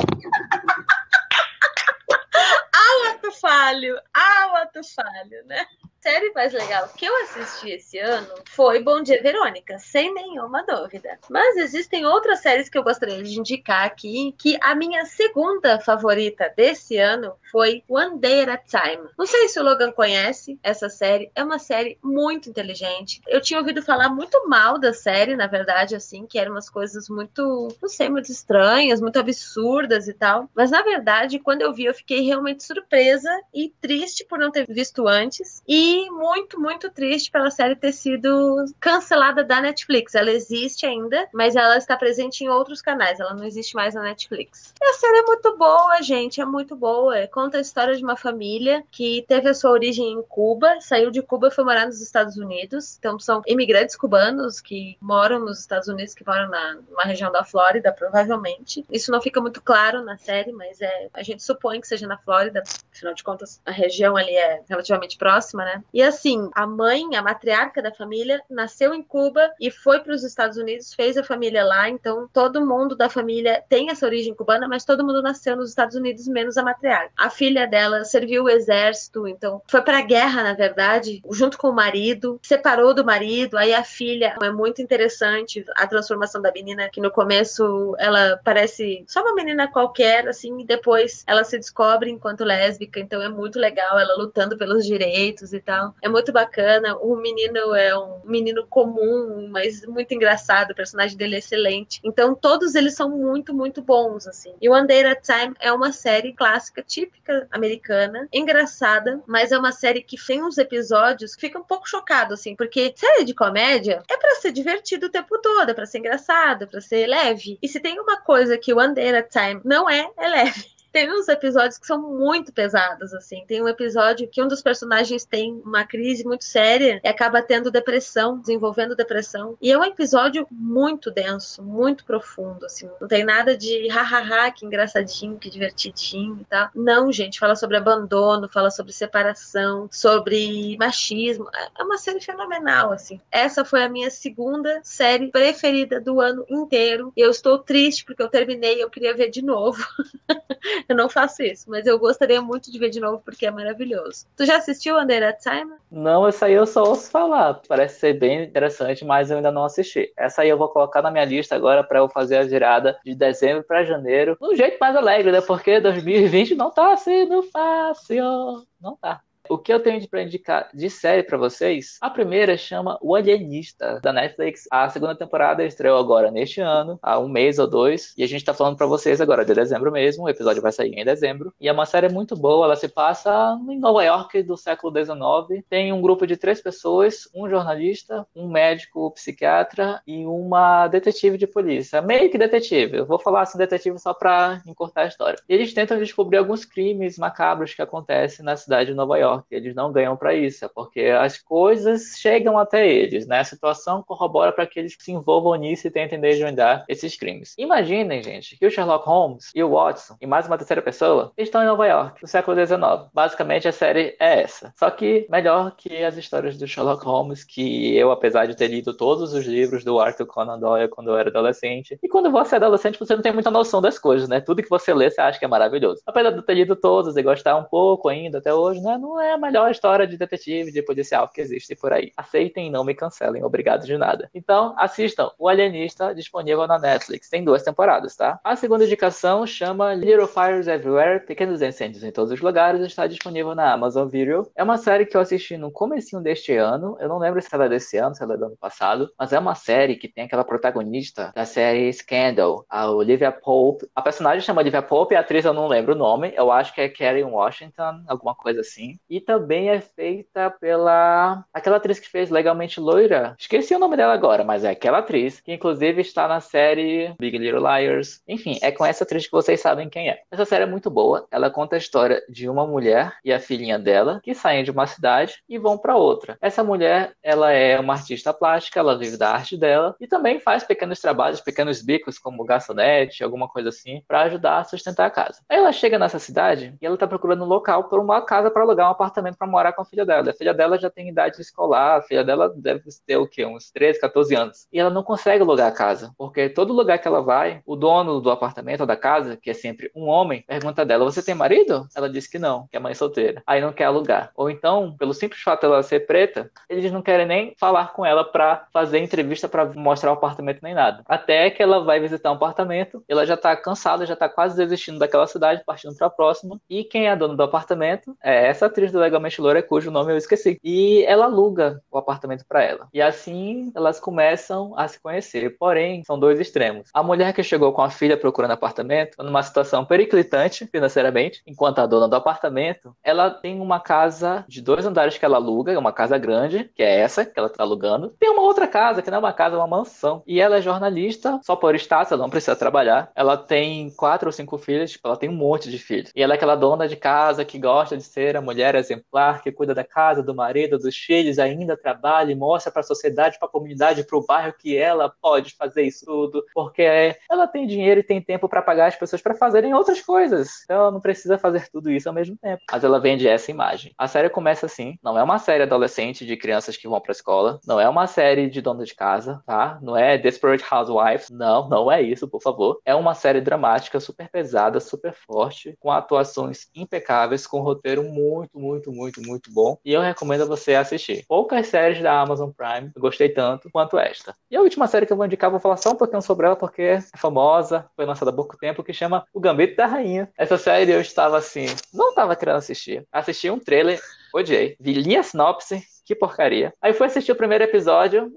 [LAUGHS] ah, o ato falho, ah, o ato falho, né? Série mais legal que eu assisti esse ano foi Bom Dia Verônica, sem nenhuma dúvida. Mas existem outras séries que eu gostaria de indicar aqui, que a minha segunda favorita desse ano foi One Day at a Time. Não sei se o Logan conhece essa série, é uma série muito inteligente. Eu tinha ouvido falar muito mal da série, na verdade, assim, que eram umas coisas muito, não sei, muito estranhas, muito absurdas e tal. Mas na verdade, quando eu vi, eu fiquei realmente surpresa e triste por não ter visto antes. E muito, muito triste pela série ter sido cancelada da Netflix. Ela existe ainda, mas ela está presente em outros canais. Ela não existe mais na Netflix. E a série é muito boa, gente. É muito boa. Conta a história de uma família que teve a sua origem em Cuba, saiu de Cuba e foi morar nos Estados Unidos. Então são imigrantes cubanos que moram nos Estados Unidos, que moram na, numa região da Flórida, provavelmente. Isso não fica muito claro na série, mas é, a gente supõe que seja na Flórida. Afinal de contas, a região ali é relativamente próxima, né? E assim, a mãe, a matriarca da família, nasceu em Cuba e foi para os Estados Unidos, fez a família lá. Então, todo mundo da família tem essa origem cubana, mas todo mundo nasceu nos Estados Unidos, menos a matriarca. A filha dela serviu o exército, então foi para a guerra, na verdade, junto com o marido, separou do marido. Aí a filha é muito interessante a transformação da menina, que no começo ela parece só uma menina qualquer, assim, e depois ela se descobre enquanto lésbica. Então é muito legal ela lutando pelos direitos e tal. É muito bacana. O menino é um menino comum, mas muito engraçado. O personagem dele é excelente. Então, todos eles são muito, muito bons, assim. E One Day at a Time é uma série clássica, típica americana, engraçada, mas é uma série que tem uns episódios que fica um pouco chocado, assim, porque série de comédia é para ser divertido o tempo todo, é pra ser engraçado, é pra ser leve. E se tem uma coisa que One Day at a Time não é, é leve. Tem uns episódios que são muito pesados, assim. Tem um episódio que um dos personagens tem uma crise muito séria e acaba tendo depressão, desenvolvendo depressão. E é um episódio muito denso, muito profundo, assim. Não tem nada de hahaha, que engraçadinho, que divertidinho e tal. Não, gente, fala sobre abandono, fala sobre separação, sobre machismo. É uma série fenomenal, assim. Essa foi a minha segunda série preferida do ano inteiro. Eu estou triste porque eu terminei, eu queria ver de novo. [LAUGHS] eu não faço isso, mas eu gostaria muito de ver de novo porque é maravilhoso. Tu já assistiu Under a Time? Não, essa aí eu só ouço falar. Parece ser bem interessante, mas eu ainda não assisti. Essa aí eu vou colocar na minha lista agora para eu fazer a girada de dezembro para janeiro. Um jeito mais alegre, né? Porque 2020 não tá sendo fácil. Não tá. O que eu tenho para indicar de série para vocês? A primeira chama O Alienista, da Netflix. A segunda temporada estreou agora neste ano, há um mês ou dois, e a gente tá falando para vocês agora de dezembro mesmo. O episódio vai sair em dezembro. E é uma série muito boa, ela se passa em Nova York do século XIX. Tem um grupo de três pessoas: um jornalista, um médico psiquiatra e uma detetive de polícia. Meio que detetive. Eu vou falar assim, detetive só para encurtar a história. E eles tentam descobrir alguns crimes macabros que acontecem na cidade de Nova York que eles não ganham para isso, é porque as coisas chegam até eles, né? A situação corrobora para que eles se envolvam nisso e tentem desvendar esses crimes. Imaginem, gente, que o Sherlock Holmes e o Watson e mais uma terceira pessoa estão em Nova York, no século XIX. Basicamente, a série é essa. Só que melhor que as histórias do Sherlock Holmes, que eu, apesar de ter lido todos os livros do Arthur Conan Doyle quando eu era adolescente, e quando você é adolescente, você não tem muita noção das coisas, né? Tudo que você lê, você acha que é maravilhoso. Apesar de ter lido todos e gostar um pouco ainda até hoje, né? Não é é a melhor história de detetive, de policial que existe por aí. Aceitem e não me cancelem, obrigado de nada. Então, assistam O Alienista, disponível na Netflix. Tem duas temporadas, tá? A segunda indicação chama Little Fires Everywhere, Pequenos Incêndios em Todos os Lugares, está disponível na Amazon Video. É uma série que eu assisti no comecinho deste ano, eu não lembro se ela é desse ano, se ela é do ano passado, mas é uma série que tem aquela protagonista da série Scandal, a Olivia Pope. A personagem chama Olivia Pope, a atriz eu não lembro o nome, eu acho que é Karen Washington, alguma coisa assim. E também é feita pela aquela atriz que fez Legalmente Loira. Esqueci o nome dela agora, mas é aquela atriz que inclusive está na série Big Little Liars. Enfim, é com essa atriz que vocês sabem quem é. Essa série é muito boa. Ela conta a história de uma mulher e a filhinha dela que saem de uma cidade e vão para outra. Essa mulher, ela é uma artista plástica, ela vive da arte dela e também faz pequenos trabalhos, pequenos bicos como garçonete, alguma coisa assim, para ajudar a sustentar a casa. Aí ela chega nessa cidade e ela tá procurando um local para uma casa para alugar para morar com a filha dela. A filha dela já tem idade escolar, a filha dela deve ter o quê? Uns 13, 14 anos. E ela não consegue alugar a casa, porque todo lugar que ela vai, o dono do apartamento ou da casa, que é sempre um homem, pergunta dela: "Você tem marido?" Ela diz que não, que é mãe solteira. Aí não quer alugar. Ou então, pelo simples fato dela ser preta, eles não querem nem falar com ela para fazer entrevista para mostrar o apartamento nem nada. Até que ela vai visitar um apartamento, ela já tá cansada, já tá quase desistindo daquela cidade, partindo para a próxima. E quem é a dona do apartamento é essa atriz do Legalmente Loura, cujo nome eu esqueci. E ela aluga o apartamento para ela. E assim elas começam a se conhecer. Porém, são dois extremos. A mulher que chegou com a filha procurando apartamento, numa situação periclitante financeiramente, enquanto a dona do apartamento, ela tem uma casa de dois andares que ela aluga, uma casa grande, que é essa que ela tá alugando. Tem uma outra casa, que não é uma casa, é uma mansão. E ela é jornalista, só por status, ela não precisa trabalhar. Ela tem quatro ou cinco filhos, tipo, ela tem um monte de filhos. E ela é aquela dona de casa que gosta de ser a mulher exemplar, que cuida da casa, do marido, dos filhos, ainda trabalha e mostra para a sociedade, para a comunidade, para o bairro que ela pode fazer isso tudo, porque ela tem dinheiro e tem tempo para pagar as pessoas para fazerem outras coisas. Então ela não precisa fazer tudo isso ao mesmo tempo. Mas ela vende essa imagem. A série começa assim, não é uma série adolescente de crianças que vão para escola, não é uma série de dona de casa, tá? Não é Desperate Housewives, não, não é isso, por favor. É uma série dramática, super pesada, super forte, com atuações impecáveis, com um roteiro muito, muito, muito, muito bom. E eu recomendo você assistir. Poucas séries da Amazon Prime eu gostei tanto quanto esta. E a última série que eu vou indicar, vou falar só um pouquinho sobre ela, porque é famosa, foi lançada há pouco tempo, que chama O Gambito da Rainha. Essa série eu estava assim, não estava querendo assistir. Assisti um trailer, odiei. Vi linha sinopse, que porcaria. Aí fui assistir o primeiro episódio,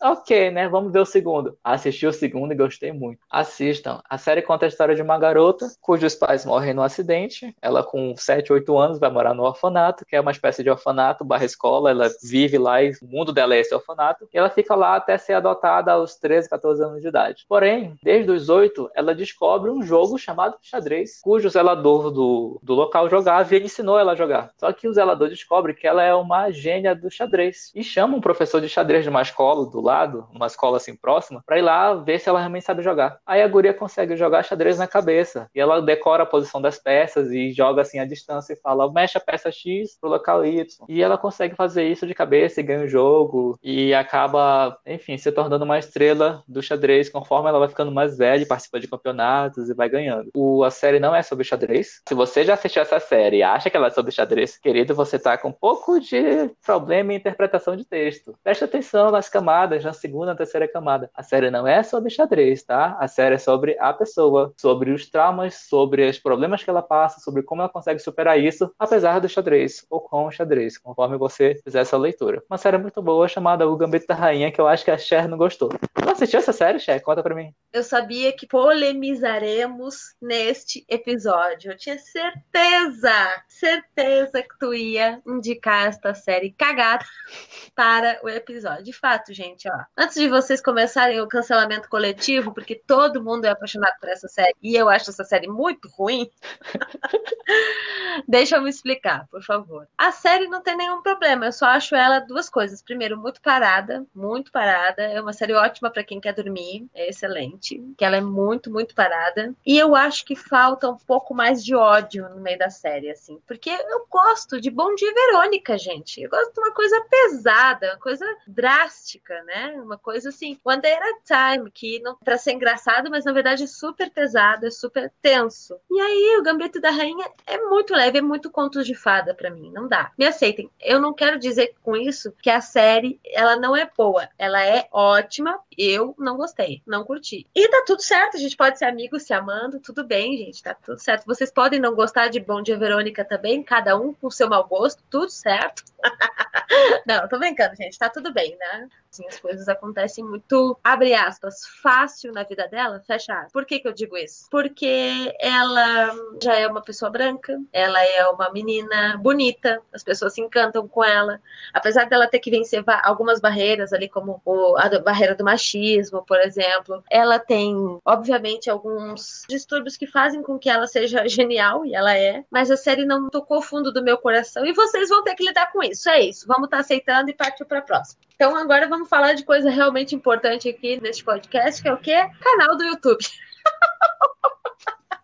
ok, né? Vamos ver o segundo. Assisti o segundo e gostei muito. Assistam. A série conta a história de uma garota cujos pais morrem no acidente. Ela, com 7, 8 anos, vai morar no orfanato, que é uma espécie de orfanato barra escola. Ela vive lá e o mundo dela é esse orfanato. E ela fica lá até ser adotada aos 13, 14 anos de idade. Porém, desde os 8, ela descobre um jogo chamado xadrez, cujo zelador do, do local jogava e ensinou ela a jogar. Só que o zelador descobre que ela é uma gênia do xadrez e chama um professor de xadrez de uma escola do lado, uma escola assim próxima, para ir lá ver se ela realmente sabe jogar. Aí a guria consegue jogar xadrez na cabeça e ela decora a posição das peças e joga assim a distância e fala: mexe a peça X pro local Y. E ela consegue fazer isso de cabeça e ganha o jogo e acaba, enfim, se tornando uma estrela do xadrez conforme ela vai ficando mais velha, participa de campeonatos e vai ganhando. O, a série não é sobre xadrez. Se você já assistiu essa série e acha que ela é sobre xadrez, querido, você tá com um pouco de problema em interpretação de texto. Preste atenção nas camadas camadas, na segunda, terceira camada. A série não é sobre xadrez, tá? A série é sobre a pessoa, sobre os traumas, sobre os problemas que ela passa, sobre como ela consegue superar isso, apesar do xadrez, ou com o xadrez, conforme você fizer essa leitura. Uma série muito boa chamada O Gambito da Rainha, que eu acho que a Cher não gostou. Você assistiu essa série, Cher? Conta pra mim. Eu sabia que polemizaremos neste episódio. Eu tinha certeza, certeza que tu ia indicar esta série cagada para o episódio. De fato, gente ó. Antes de vocês começarem o cancelamento coletivo, porque todo mundo é apaixonado por essa série e eu acho essa série muito ruim, [LAUGHS] deixa eu me explicar, por favor. A série não tem nenhum problema, eu só acho ela duas coisas. Primeiro, muito parada, muito parada. É uma série ótima para quem quer dormir, é excelente, que ela é muito, muito parada. E eu acho que falta um pouco mais de ódio no meio da série, assim, porque eu gosto de Bom Dia Verônica, gente. Eu gosto de uma coisa pesada, uma coisa drástica né? Uma coisa assim, One Day at a Time, que não para ser engraçado, mas na verdade é super pesado, é super tenso. E aí o Gambito da Rainha é muito leve, é muito contos de fada para mim, não dá. Me aceitem. Eu não quero dizer com isso que a série ela não é boa, ela é ótima. Eu não gostei, não curti. E tá tudo certo, a gente pode ser amigos se amando, tudo bem, gente, tá tudo certo. Vocês podem não gostar de Bom Dia Verônica também, cada um com seu mau gosto, tudo certo. [LAUGHS] não, tô brincando, gente, tá tudo bem, né? Assim, as coisas acontecem muito, abre aspas, fácil na vida dela, fecha aspas. Por que, que eu digo isso? Porque ela já é uma pessoa branca, ela é uma menina bonita, as pessoas se encantam com ela. Apesar dela ter que vencer algumas barreiras ali, como a barreira do machismo, por exemplo, ela tem, obviamente, alguns distúrbios que fazem com que ela seja [LAUGHS] genial, e ela é, mas a série não tocou fundo do meu coração e vocês vão ter que lidar com isso. É isso. Vamos estar tá aceitando e partir para a próxima. Então agora vamos falar de coisa realmente importante aqui neste podcast, que é o quê? Canal do YouTube. [LAUGHS]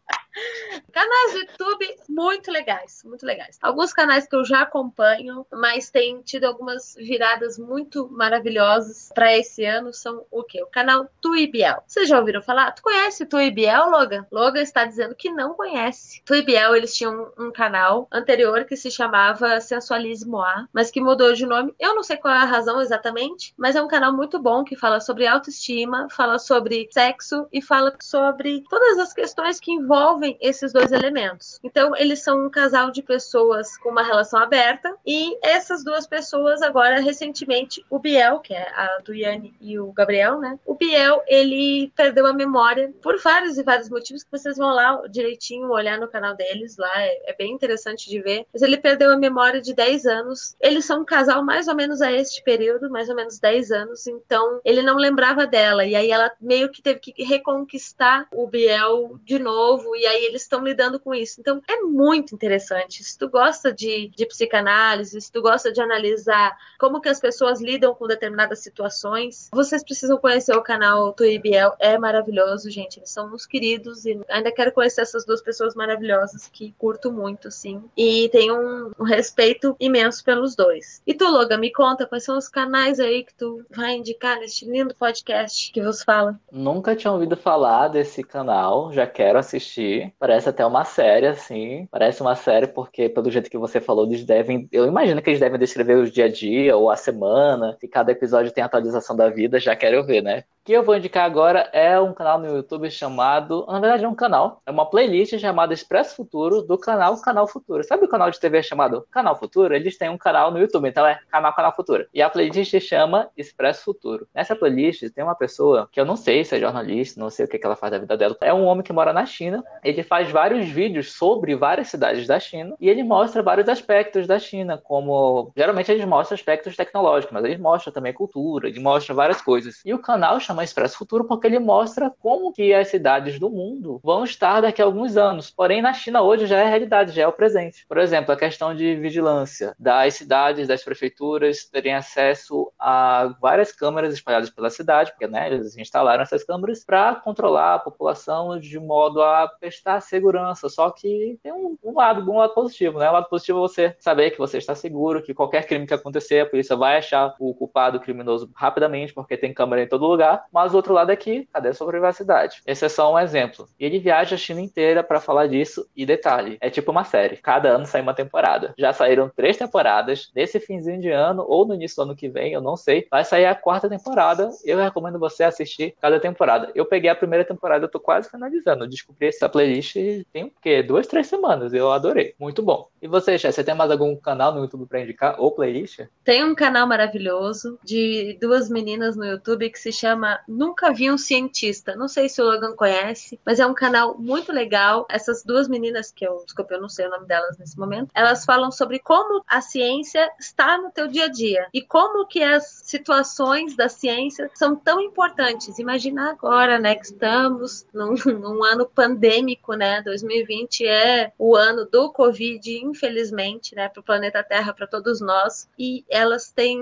Canais do YouTube muito legais, muito legais. Alguns canais que eu já acompanho, mas tem tido algumas viradas muito maravilhosas para esse ano são o quê? O canal Tuibiel. Vocês já ouviram falar? Tu conhece Tuibiel, Logan? Logan está dizendo que não conhece. Tuibiel, eles tinham um, canal anterior que se chamava Sensualismo A, mas que mudou de nome. Eu não sei qual é a razão exatamente, mas é um canal muito bom que fala sobre autoestima, fala sobre sexo e fala sobre todas as questões que envolvem esses dois elementos. Então, eles são um casal de pessoas com uma relação aberta e essas duas pessoas agora recentemente o Biel, que é a Duiane e o Gabriel, né? O Biel, ele perdeu a memória por vários e vários motivos que vocês vão lá direitinho olhar no canal deles, lá é, é bem interessante de ver. Mas ele perdeu a memória de 10 anos. Eles são um casal mais ou menos a este período, mais ou menos 10 anos, então ele não lembrava dela e aí ela meio que teve que reconquistar o Biel de novo e aí aí eles estão lidando com isso. Então é muito interessante. Se tu gosta de, de psicanálise, se tu gosta de analisar como que as pessoas lidam com determinadas situações, vocês precisam conhecer o canal Tuibiel. É maravilhoso, gente. Eles são uns queridos e ainda quero conhecer essas duas pessoas maravilhosas que curto muito, sim. E tenho um, um respeito imenso pelos dois. E tu, Logan, me conta quais são os canais aí que tu vai indicar neste lindo podcast que vos fala. Nunca tinha ouvido falar desse canal, já quero assistir. Parece até uma série, assim. Parece uma série porque, pelo jeito que você falou, eles devem. Eu imagino que eles devem descrever o dia a dia ou a semana. E cada episódio tem atualização da vida, já quero ver, né? Que eu vou indicar agora é um canal no YouTube chamado. Na verdade, é um canal. É uma playlist chamada Expresso Futuro do canal Canal Futuro. Sabe o canal de TV chamado Canal Futuro? Eles têm um canal no YouTube, então é canal Canal Futuro. E a playlist se chama Expresso Futuro. Nessa playlist tem uma pessoa que eu não sei se é jornalista, não sei o que, ela faz da vida dela. É um homem que mora na China. Ele faz vários vídeos sobre várias cidades da China e ele mostra vários aspectos da China, como geralmente eles mostram aspectos tecnológicos, mas eles mostram também cultura, ele mostra várias coisas. E o canal chama chama Expresso Futuro porque ele mostra como que as cidades do mundo vão estar daqui a alguns anos. Porém, na China hoje já é realidade, já é o presente. Por exemplo, a questão de vigilância das cidades, das prefeituras terem acesso a várias câmeras espalhadas pela cidade, porque né, eles instalaram essas câmeras para controlar a população de modo a prestar segurança. Só que tem um, um lado bom, um lado positivo, né? O lado positivo é você saber que você está seguro, que qualquer crime que acontecer, a polícia vai achar o culpado criminoso rapidamente, porque tem câmera em todo lugar mas o outro lado aqui, é cadê a sua privacidade? Esse é só um exemplo. E ele viaja a China inteira para falar disso, e detalhe, é tipo uma série. Cada ano sai uma temporada. Já saíram três temporadas, nesse finzinho de ano, ou no início do ano que vem, eu não sei. Vai sair a quarta temporada. Eu recomendo você assistir cada temporada. Eu peguei a primeira temporada, eu tô quase finalizando. Eu descobri essa playlist tem o quê? Duas, três semanas. Eu adorei. Muito bom. E você, Chá, você tem mais algum canal no YouTube para indicar? Ou playlist? Tem um canal maravilhoso de duas meninas no YouTube que se chama Nunca Vi um Cientista. Não sei se o Logan conhece, mas é um canal muito legal. Essas duas meninas, que eu, desculpa, eu não sei o nome delas nesse momento, elas falam sobre como a ciência está no teu dia a dia e como que as situações da ciência são tão importantes. Imagina agora, né, que estamos num, [LAUGHS] num ano pandêmico, né? 2020 é o ano do Covid, infelizmente, né, para o planeta Terra, para todos nós. E elas têm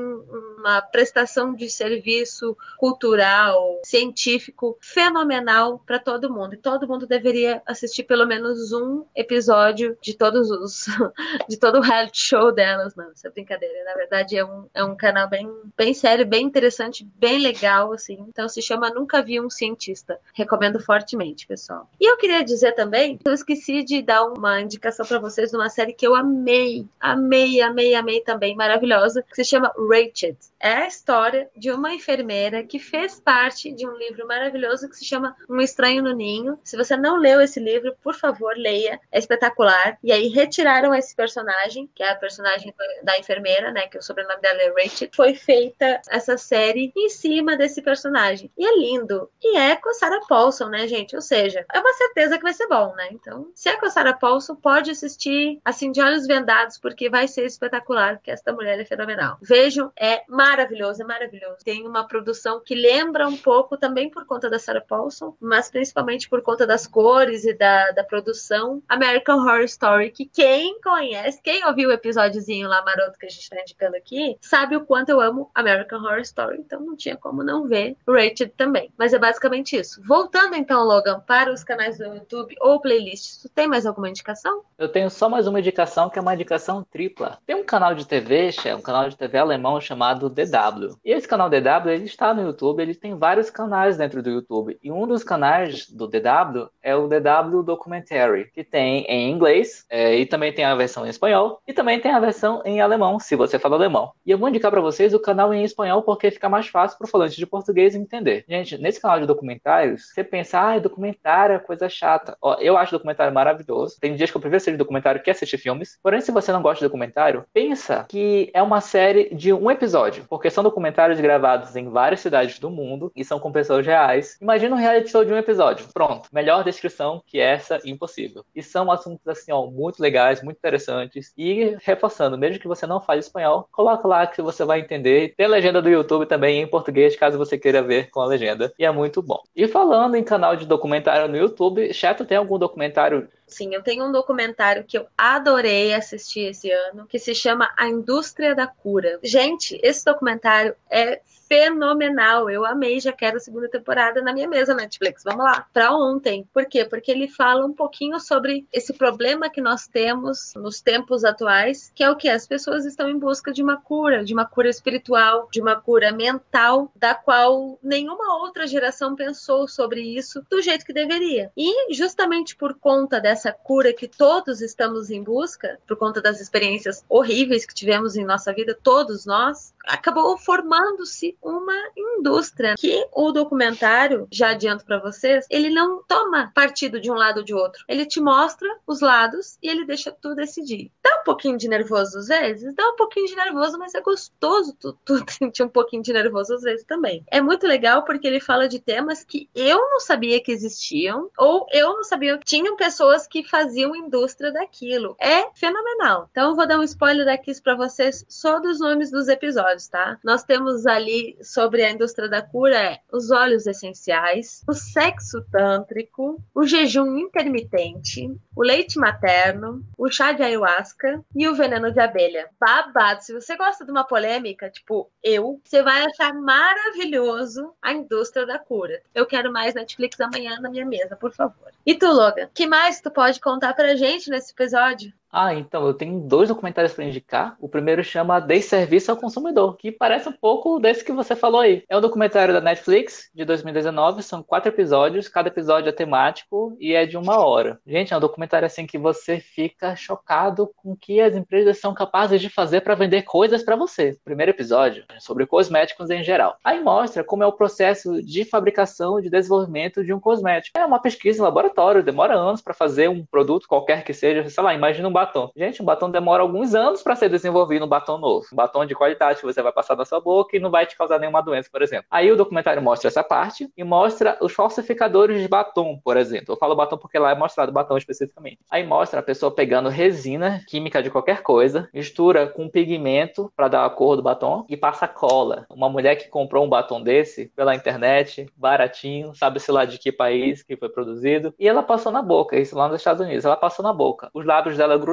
uma prestação de serviço cultural social, científico, fenomenal para todo mundo. E todo mundo deveria assistir pelo menos um episódio de todos os [LAUGHS] de todo o reality show delas. Não, isso é brincadeira. Na verdade, é um, é um canal bem, bem sério, bem interessante, bem legal, assim. Então se chama Nunca Vi um Cientista. Recomendo fortemente, pessoal. E eu queria dizer também, eu esqueci de dar uma indicação para vocês de uma série que eu amei, amei, amei, amei também, maravilhosa, que se chama Rated. É a história de uma enfermeira que fez parte de um livro maravilhoso que se chama Um Estranho no Ninho. Se você não leu esse livro, por favor, leia. É espetacular. E aí retiraram esse personagem, que é a personagem da enfermeira, né? Que o sobrenome dela é Rachel. Foi feita essa série em cima desse personagem. E é lindo. E é com a Sarah Paulson, né, gente? Ou seja, é uma certeza que vai ser bom, né? Então, se é com a Sarah Paulson, pode assistir assim de olhos vendados, porque vai ser espetacular, porque esta mulher é fenomenal. Vejam, é maravilhoso, é maravilhoso. Tem uma produção que lembra um pouco também por conta da Sarah Paulson, mas principalmente por conta das cores e da, da produção American Horror Story, que quem conhece, quem ouviu o episódiozinho lá maroto que a gente está indicando aqui, sabe o quanto eu amo American Horror Story, então não tinha como não ver Rated também. Mas é basicamente isso. Voltando então, Logan, para os canais do YouTube ou playlists, tu tem mais alguma indicação? Eu tenho só mais uma indicação que é uma indicação tripla. Tem um canal de TV, um canal de TV alemão chamado DW. E esse canal DW, ele está no YouTube, ele tem vários canais dentro do YouTube. E um dos canais do DW é o DW Documentary, que tem em inglês é, e também tem a versão em espanhol e também tem a versão em alemão, se você fala alemão. E eu vou indicar para vocês o canal em espanhol porque fica mais fácil para falante de português entender. Gente, nesse canal de documentários, você pensa, ah, documentário é coisa chata. Ó, eu acho documentário maravilhoso. Tem dias que eu prefiro assistir documentário que assistir filmes. Porém, se você não gosta de documentário, pensa que é uma série de um episódio, porque são documentários gravados em várias cidades do mundo e são com pessoas reais. Imagina um reality show de um episódio. Pronto. Melhor descrição que essa, impossível. E são assuntos assim, ó, muito legais, muito interessantes. E reforçando, mesmo que você não fale espanhol, coloca lá que você vai entender. Tem legenda do YouTube também em português, caso você queira ver com a legenda. E é muito bom. E falando em canal de documentário no YouTube, Chato tem algum documentário Sim, eu tenho um documentário que eu adorei assistir esse ano, que se chama A Indústria da Cura. Gente, esse documentário é fenomenal. Eu amei, já quero a segunda temporada na minha mesa Netflix. Vamos lá. Para ontem. Por quê? Porque ele fala um pouquinho sobre esse problema que nós temos nos tempos atuais, que é o que as pessoas estão em busca de uma cura, de uma cura espiritual, de uma cura mental, da qual nenhuma outra geração pensou sobre isso do jeito que deveria. E justamente por conta dessa cura que todos estamos em busca, por conta das experiências horríveis que tivemos em nossa vida, todos nós, acabou formando-se uma indústria que o documentário, já adianto para vocês, ele não toma partido de um lado ou de outro. Ele te mostra os lados e ele deixa tu decidir. Dá um pouquinho de nervoso às vezes? Dá um pouquinho de nervoso, mas é gostoso tu, tu [LAUGHS] sentir um pouquinho de nervoso às vezes também. É muito legal porque ele fala de temas que eu não sabia que existiam ou eu não sabia. Tinham pessoas que faziam indústria daquilo. É fenomenal. Então eu vou dar um spoiler aqui para vocês só dos nomes dos episódios, tá? Nós temos ali sobre a indústria da cura é os óleos essenciais, o sexo tântrico, o jejum intermitente, o leite materno, o chá de ayahuasca e o veneno de abelha. Babado! Se você gosta de uma polêmica, tipo eu, você vai achar maravilhoso a indústria da cura. Eu quero mais Netflix amanhã na minha mesa, por favor. E tu, Logan, que mais tu pode contar pra gente nesse episódio? Ah, então, eu tenho dois documentários para indicar. O primeiro chama Desserviço ao Consumidor, que parece um pouco desse que você falou aí. É um documentário da Netflix, de 2019, são quatro episódios, cada episódio é temático e é de uma hora. Gente, é um documentário assim que você fica chocado com o que as empresas são capazes de fazer para vender coisas para você. Primeiro episódio é sobre cosméticos em geral. Aí mostra como é o processo de fabricação e de desenvolvimento de um cosmético. É uma pesquisa em laboratório, demora anos para fazer um produto qualquer que seja, sei lá, imagina um batom. Gente, um batom demora alguns anos para ser desenvolvido um batom novo. Um batom de qualidade que você vai passar na sua boca e não vai te causar nenhuma doença, por exemplo. Aí o documentário mostra essa parte e mostra os falsificadores de batom, por exemplo. Eu falo batom porque lá é mostrado batom especificamente. Aí mostra a pessoa pegando resina química de qualquer coisa, mistura com pigmento para dar a cor do batom e passa cola. Uma mulher que comprou um batom desse pela internet, baratinho, sabe-se lá de que país que foi produzido, e ela passou na boca, isso lá nos Estados Unidos. Ela passou na boca. Os lábios dela grudaram.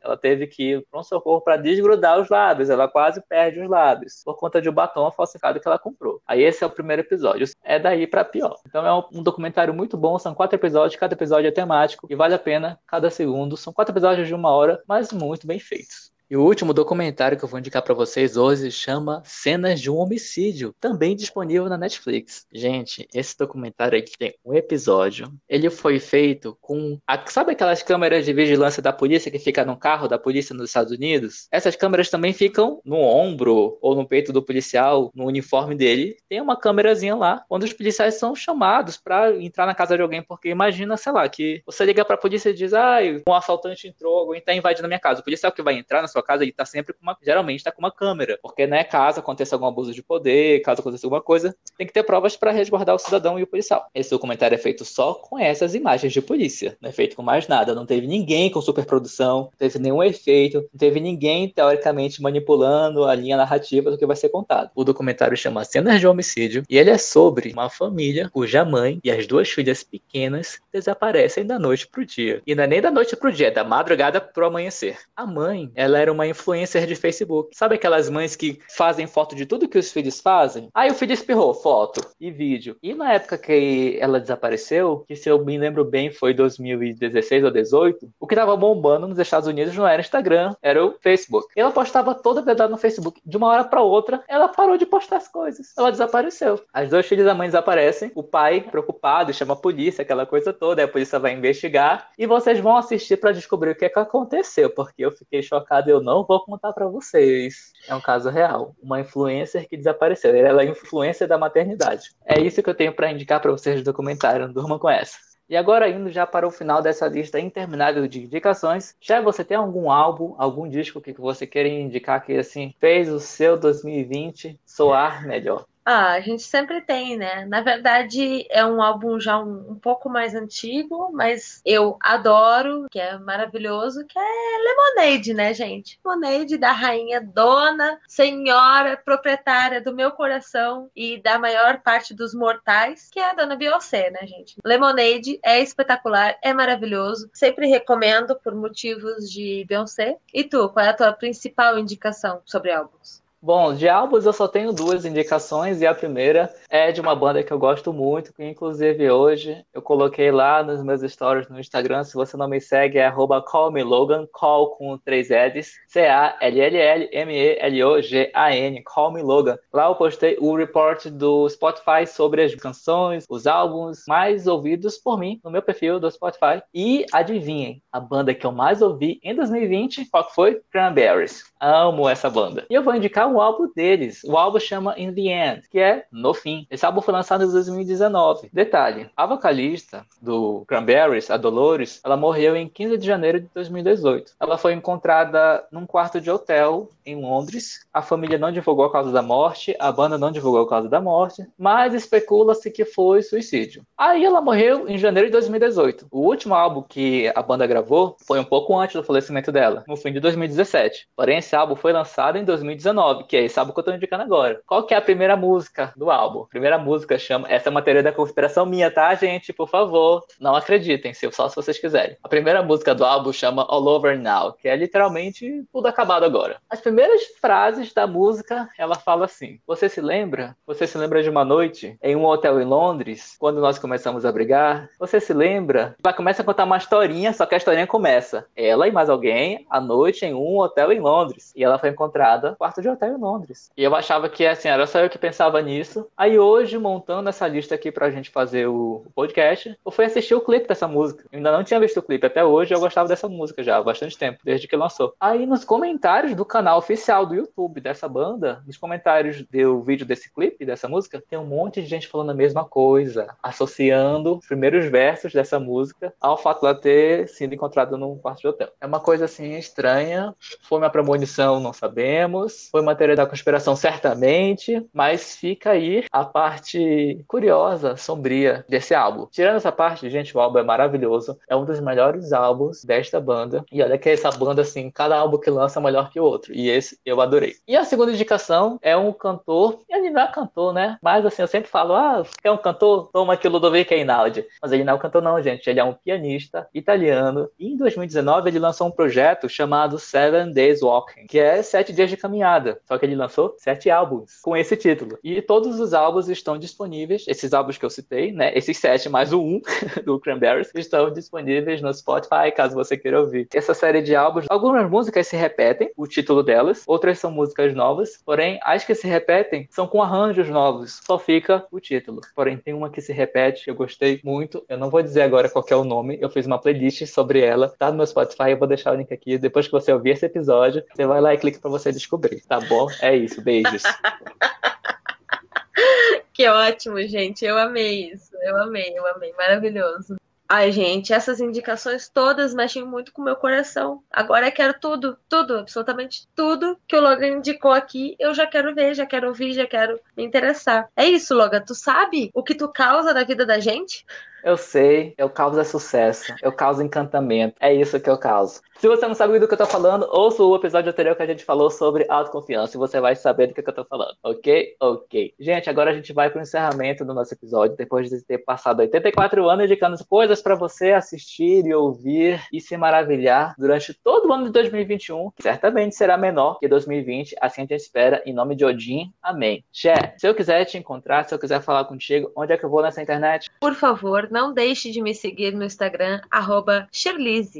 Ela teve que ir para um socorro para desgrudar os lábios. Ela quase perde os lábios por conta de um batom falsificado que ela comprou. Aí esse é o primeiro episódio. É daí para pior. Então é um, documentário muito bom. São quatro episódios. Cada episódio é temático e vale a pena cada segundo. São quatro episódios de uma hora, mas muito bem feitos. E o último documentário que eu vou indicar para vocês hoje chama Cenas de um Homicídio, também disponível na Netflix. Gente, esse documentário aqui tem um episódio. Ele foi feito com. A... Sabe aquelas câmeras de vigilância da polícia que fica no carro da polícia nos Estados Unidos? Essas câmeras também ficam no ombro ou no peito do policial, no uniforme dele. Tem uma câmerazinha lá, onde os policiais são chamados para entrar na casa de alguém, porque imagina, sei lá, que você liga pra polícia e diz: ah, um assaltante entrou, alguém tá invadindo a minha casa. O policial que vai entrar na sua casa, ele tá sempre com uma. Geralmente tá com uma câmera. Porque, né, caso aconteça algum abuso de poder, caso aconteça alguma coisa, tem que ter provas para resguardar o cidadão e o policial. Esse documentário é feito só com essas imagens de polícia. Não é feito com mais nada. Não teve ninguém com superprodução, não teve nenhum efeito, não teve ninguém, teoricamente, manipulando a linha narrativa do que vai ser contado. O documentário chama Cenas de Homicídio e ele é sobre uma família cuja mãe e as duas filhas pequenas desaparecem da noite pro dia. E não é nem da noite pro dia, é da madrugada pro amanhecer. A mãe, ela era uma influencer de Facebook. Sabe aquelas mães que fazem foto de tudo que os filhos fazem? Aí o filho espirrou, foto e vídeo. E na época que ela desapareceu, que se eu me lembro bem foi 2016 ou 2018, o que tava bombando nos Estados Unidos não era Instagram, era o Facebook. Ela postava toda verdade no Facebook. De uma hora para outra, ela parou de postar as coisas. Ela desapareceu. As duas filhas da mãe desaparecem. O pai, preocupado, chama a polícia, aquela coisa toda. Aí a polícia vai investigar. E vocês vão assistir para descobrir o que, é que aconteceu, porque eu fiquei chocado eu não vou contar para vocês. É um caso real. Uma influencer que desapareceu. Ela é influencer da maternidade. É isso que eu tenho para indicar para vocês do documentário. Não durma com essa. E agora, indo já para o final dessa lista interminável de indicações, já você tem algum álbum, algum disco que você queira indicar que assim fez o seu 2020 soar melhor? Ah, a gente sempre tem, né? Na verdade, é um álbum já um, um, pouco mais antigo, mas eu adoro, que é maravilhoso, que é Lemonade, né, gente? Lemonade da rainha dona, senhora, proprietária do meu coração e da maior parte dos mortais, que é a dona Beyoncé, né, gente? Lemonade é espetacular, é maravilhoso. Sempre recomendo por motivos de Beyoncé. E tu, qual é a tua principal indicação sobre álbuns? Bom, de álbuns eu só tenho duas indicações e a primeira é de uma banda que eu gosto muito, que inclusive hoje eu coloquei lá nos meus stories no Instagram, se você não me segue é callmelogan, call com três L's, C-A-L-L-L-M-E-L-O-G-A-N, Call Me Logan. Lá eu postei o report do Spotify sobre as canções, os álbuns mais ouvidos por mim no meu perfil do Spotify. E adivinhem, a banda que eu mais ouvi em 2020, qual foi? Cranberries. Amo essa banda. E eu vou indicar um álbum deles. O álbum chama In The End, que é No Fim. Esse álbum foi lançado em 2019. Detalhe, a vocalista do Cranberries, a Dolores, ela morreu em 15 de janeiro de 2018. Ela foi encontrada num quarto de hotel em Londres. A família não divulgou a causa da morte, a banda não divulgou a causa da morte, mas especula-se que foi suicídio. Aí ela morreu em janeiro de 2018. O último álbum que a banda gravou foi um pouco antes do falecimento dela, no fim de 2017. Porém, esse álbum foi lançado em 2019 que é esse álbum que eu tô indicando agora. Qual que é a primeira música do álbum? A primeira música chama. Essa é uma teoria da conspiração minha, tá, gente? Por favor, não acreditem, só se vocês quiserem. A primeira música do álbum chama All Over Now, que é literalmente tudo acabado agora. As primeiras frases da música, ela fala assim: Você se lembra? Você se lembra de uma noite em um hotel em Londres, quando nós começamos a brigar? Você se lembra? Ela começa a contar uma historinha, só que a historinha começa. Ela e mais alguém, à noite em um hotel em Londres. E ela foi encontrada no quarto de hotel em Londres. E eu achava que assim, era só eu que pensava nisso. Aí hoje, montando essa lista aqui pra gente fazer o podcast, eu fui assistir o clipe dessa música. Eu ainda não tinha visto o clipe até hoje, eu gostava dessa música já há bastante tempo, desde que lançou. Aí nos comentários do canal oficial do YouTube dessa banda, nos comentários do vídeo desse clipe, dessa música, tem um monte de gente falando a mesma coisa, associando os primeiros versos dessa música ao fato dela ter sido encontrada num quarto de hotel. É uma coisa assim estranha, foi uma premonição, não sabemos, foi uma teoria da conspiração, certamente, mas fica aí a parte curiosa, sombria desse álbum. Tirando essa parte, gente, o álbum é maravilhoso, é um dos melhores álbuns desta banda. E olha que essa banda, assim, cada álbum que lança é melhor que o outro. E esse eu adorei. E a segunda indicação é um cantor, ele não é cantor, né? Mas assim, eu sempre falo, ah, quer um cantor? Toma aqui Ludovico Einaudi. Mas ele não é um cantor não, gente. Ele é um pianista italiano. E em 2019 ele lançou um projeto chamado Seven Days Walking, que é sete dias de caminhada. Só que ele lançou sete álbuns com esse título. E todos os álbuns estão disponíveis, esses álbuns que eu citei, né? Esses sete mais o um [LAUGHS] do Cranberries, estão disponíveis no Spotify, caso você queira ouvir. Essa série de álbuns, algumas músicas se repetem, o título delas, outras são músicas novas, porém, as que se repetem são com arranjos novos, só fica o título. Porém, tem uma que se repete, eu gostei muito, eu não vou dizer agora qual é o nome, eu fiz uma playlist sobre ela, tá no meu Spotify, eu vou deixar o link aqui, depois que você ouvir esse episódio, você vai lá e clica para você descobrir, tá bom? É isso, beijos. [LAUGHS] que ótimo, gente. Eu amei isso. Eu amei, eu amei. Maravilhoso. Ai, gente, essas indicações todas mexem muito com o meu coração. Agora eu quero tudo, tudo, absolutamente tudo que o Logan indicou aqui, eu já quero ver, já quero ouvir, já quero me interessar. É isso, Logan. Tu sabe o que tu causa na vida da gente? Eu sei, eu causo é sucesso, eu causo encantamento. É isso que eu causo. Se você não sabe do que eu tô falando, ouça o episódio anterior que a gente falou sobre autoconfiança e você vai saber do que, eu tô falando, ok? Ok. Gente, agora a gente vai pro encerramento do nosso episódio, depois de ter passado 84 anos indicando coisas para você assistir e ouvir e se maravilhar durante todo o ano de 2021, que certamente será menor que 2020, assim a gente espera, em nome de Odin. Amém. Xé, se eu quiser te encontrar, se eu quiser falar contigo, onde é que eu vou nessa internet? Por favor, não deixe de me seguir no Instagram, arroba C-H-E-R-L-I-I-S-E.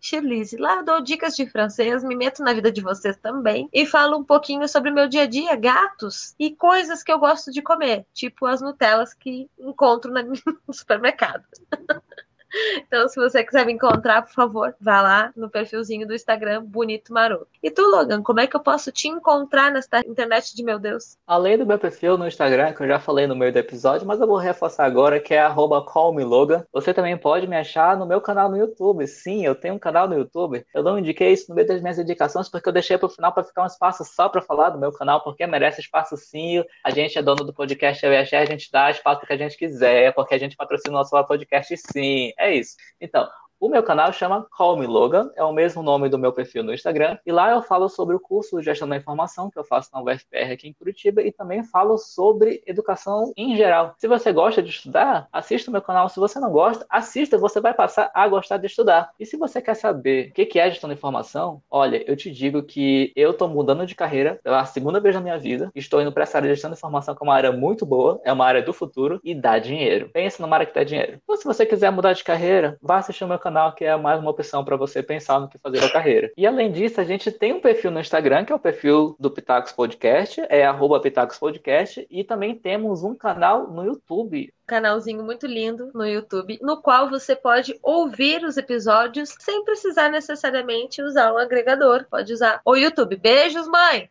Shirlise, lá eu dou dicas de francês, me meto na vida de vocês também e falo um pouquinho sobre o meu dia a dia, gatos e coisas que eu gosto de comer, tipo as Nutelas que encontro [LAUGHS] no supermercado. [LAUGHS] Então, se você quiser me encontrar, por favor, vá lá no perfilzinho do Instagram Bonito Maroto. E tu, Logan, como é que eu posso te encontrar nesta internet de meu Deus? Além do meu perfil no Instagram, que eu já falei no meio do episódio, mas eu vou reforçar agora, que é callmelogan. Você também pode me achar no meu canal no YouTube. Sim, eu tenho um canal no YouTube. Eu não indiquei isso no meio das minhas indicações, porque eu deixei para o final para ficar um espaço só para falar do meu canal, porque merece espaço sim. A gente é dono do podcast a gente dá espaço que a gente quiser, porque a gente patrocina o nosso podcast sim. É isso. Então, o meu canal chama Call Me Logan, é o mesmo nome do meu perfil no Instagram, e lá eu falo sobre o curso de Gestão da Informação que eu faço na UFPR aqui em Curitiba e também falo sobre educação em geral. Se você gosta de estudar, assista o meu canal. Se você não gosta, assista, você vai passar a gostar de estudar. E se você quer saber o que é gestão da informação, olha, eu te digo que eu estou mudando de carreira pela segunda vez na minha vida, estou indo para essa área de gestão da informação, que é uma área muito boa, é uma área do futuro e dá dinheiro. Pensa numa área que dá dinheiro. Então, se você quiser mudar de carreira, vá assistir o meu canal, que é mais uma opção para você pensar no que fazer na carreira. E além disso, a gente tem um perfil no Instagram, que é o perfil do Pitacos Podcast, é arroba Pitacos Podcast, e também temos um canal no YouTube canalzinho muito lindo no YouTube, no qual você pode ouvir os episódios sem precisar necessariamente usar um agregador. Pode usar o YouTube. Beijos, mãe!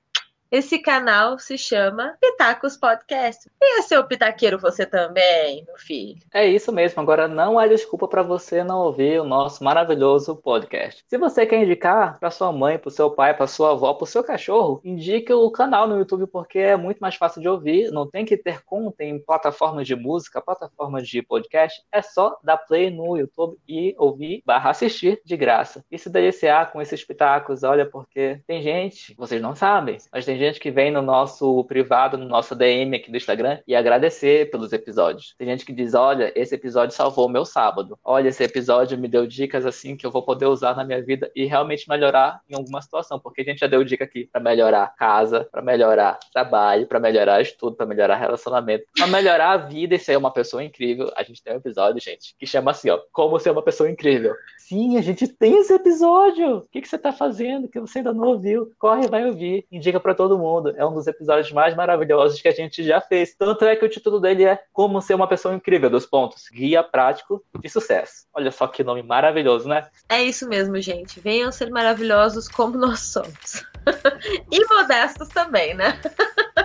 Esse canal se chama Pitacos Podcast. E é seu pitaqueiro você também, meu filho. É isso mesmo. Agora não há desculpa para você não ouvir o nosso maravilhoso podcast. Se você quer indicar para sua mãe, para seu pai, para sua avó, para seu cachorro, indique o canal no YouTube porque é muito mais fácil de ouvir. Não tem que ter conta em plataformas de música, plataformas de podcast. É só dar play no YouTube e ouvir barra assistir de graça. E se deliciar com esses pitacos, olha, porque tem gente, vocês não sabem, mas tem gente gente que vem no nosso privado, no nosso DM aqui do Instagram e agradecer pelos episódios. Tem gente que diz: olha, esse episódio salvou o meu sábado. Olha, esse episódio me deu dicas assim que eu vou poder usar na minha vida e realmente melhorar em alguma situação. Porque a gente já deu dica aqui para melhorar casa, para melhorar trabalho, para melhorar estudo, para melhorar relacionamento, para melhorar a vida e ser uma pessoa incrível. A gente tem um episódio, gente, que chama assim, ó, como ser uma pessoa incrível. Sim, a gente tem esse episódio. O que, que você tá fazendo que você ainda não ouviu? Corre, vai ouvir. Indica para todo mundo. É um dos episódios mais maravilhosos que a gente já fez. Tanto é que o título dele é Como Ser uma Pessoa Incrível, dos pontos. Guia prático de sucesso. Olha só que nome maravilhoso, né? É isso mesmo, gente. Venham ser maravilhosos como nós somos. [LAUGHS] e modestos também, né? [LAUGHS]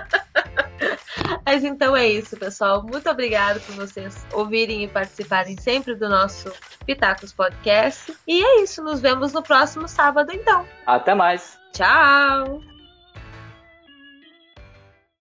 Mas então é isso, pessoal. Muito obrigada por vocês ouvirem e participarem sempre do nosso Pitacos Podcast. E é isso, nos vemos no próximo sábado, então. Até mais. Tchau!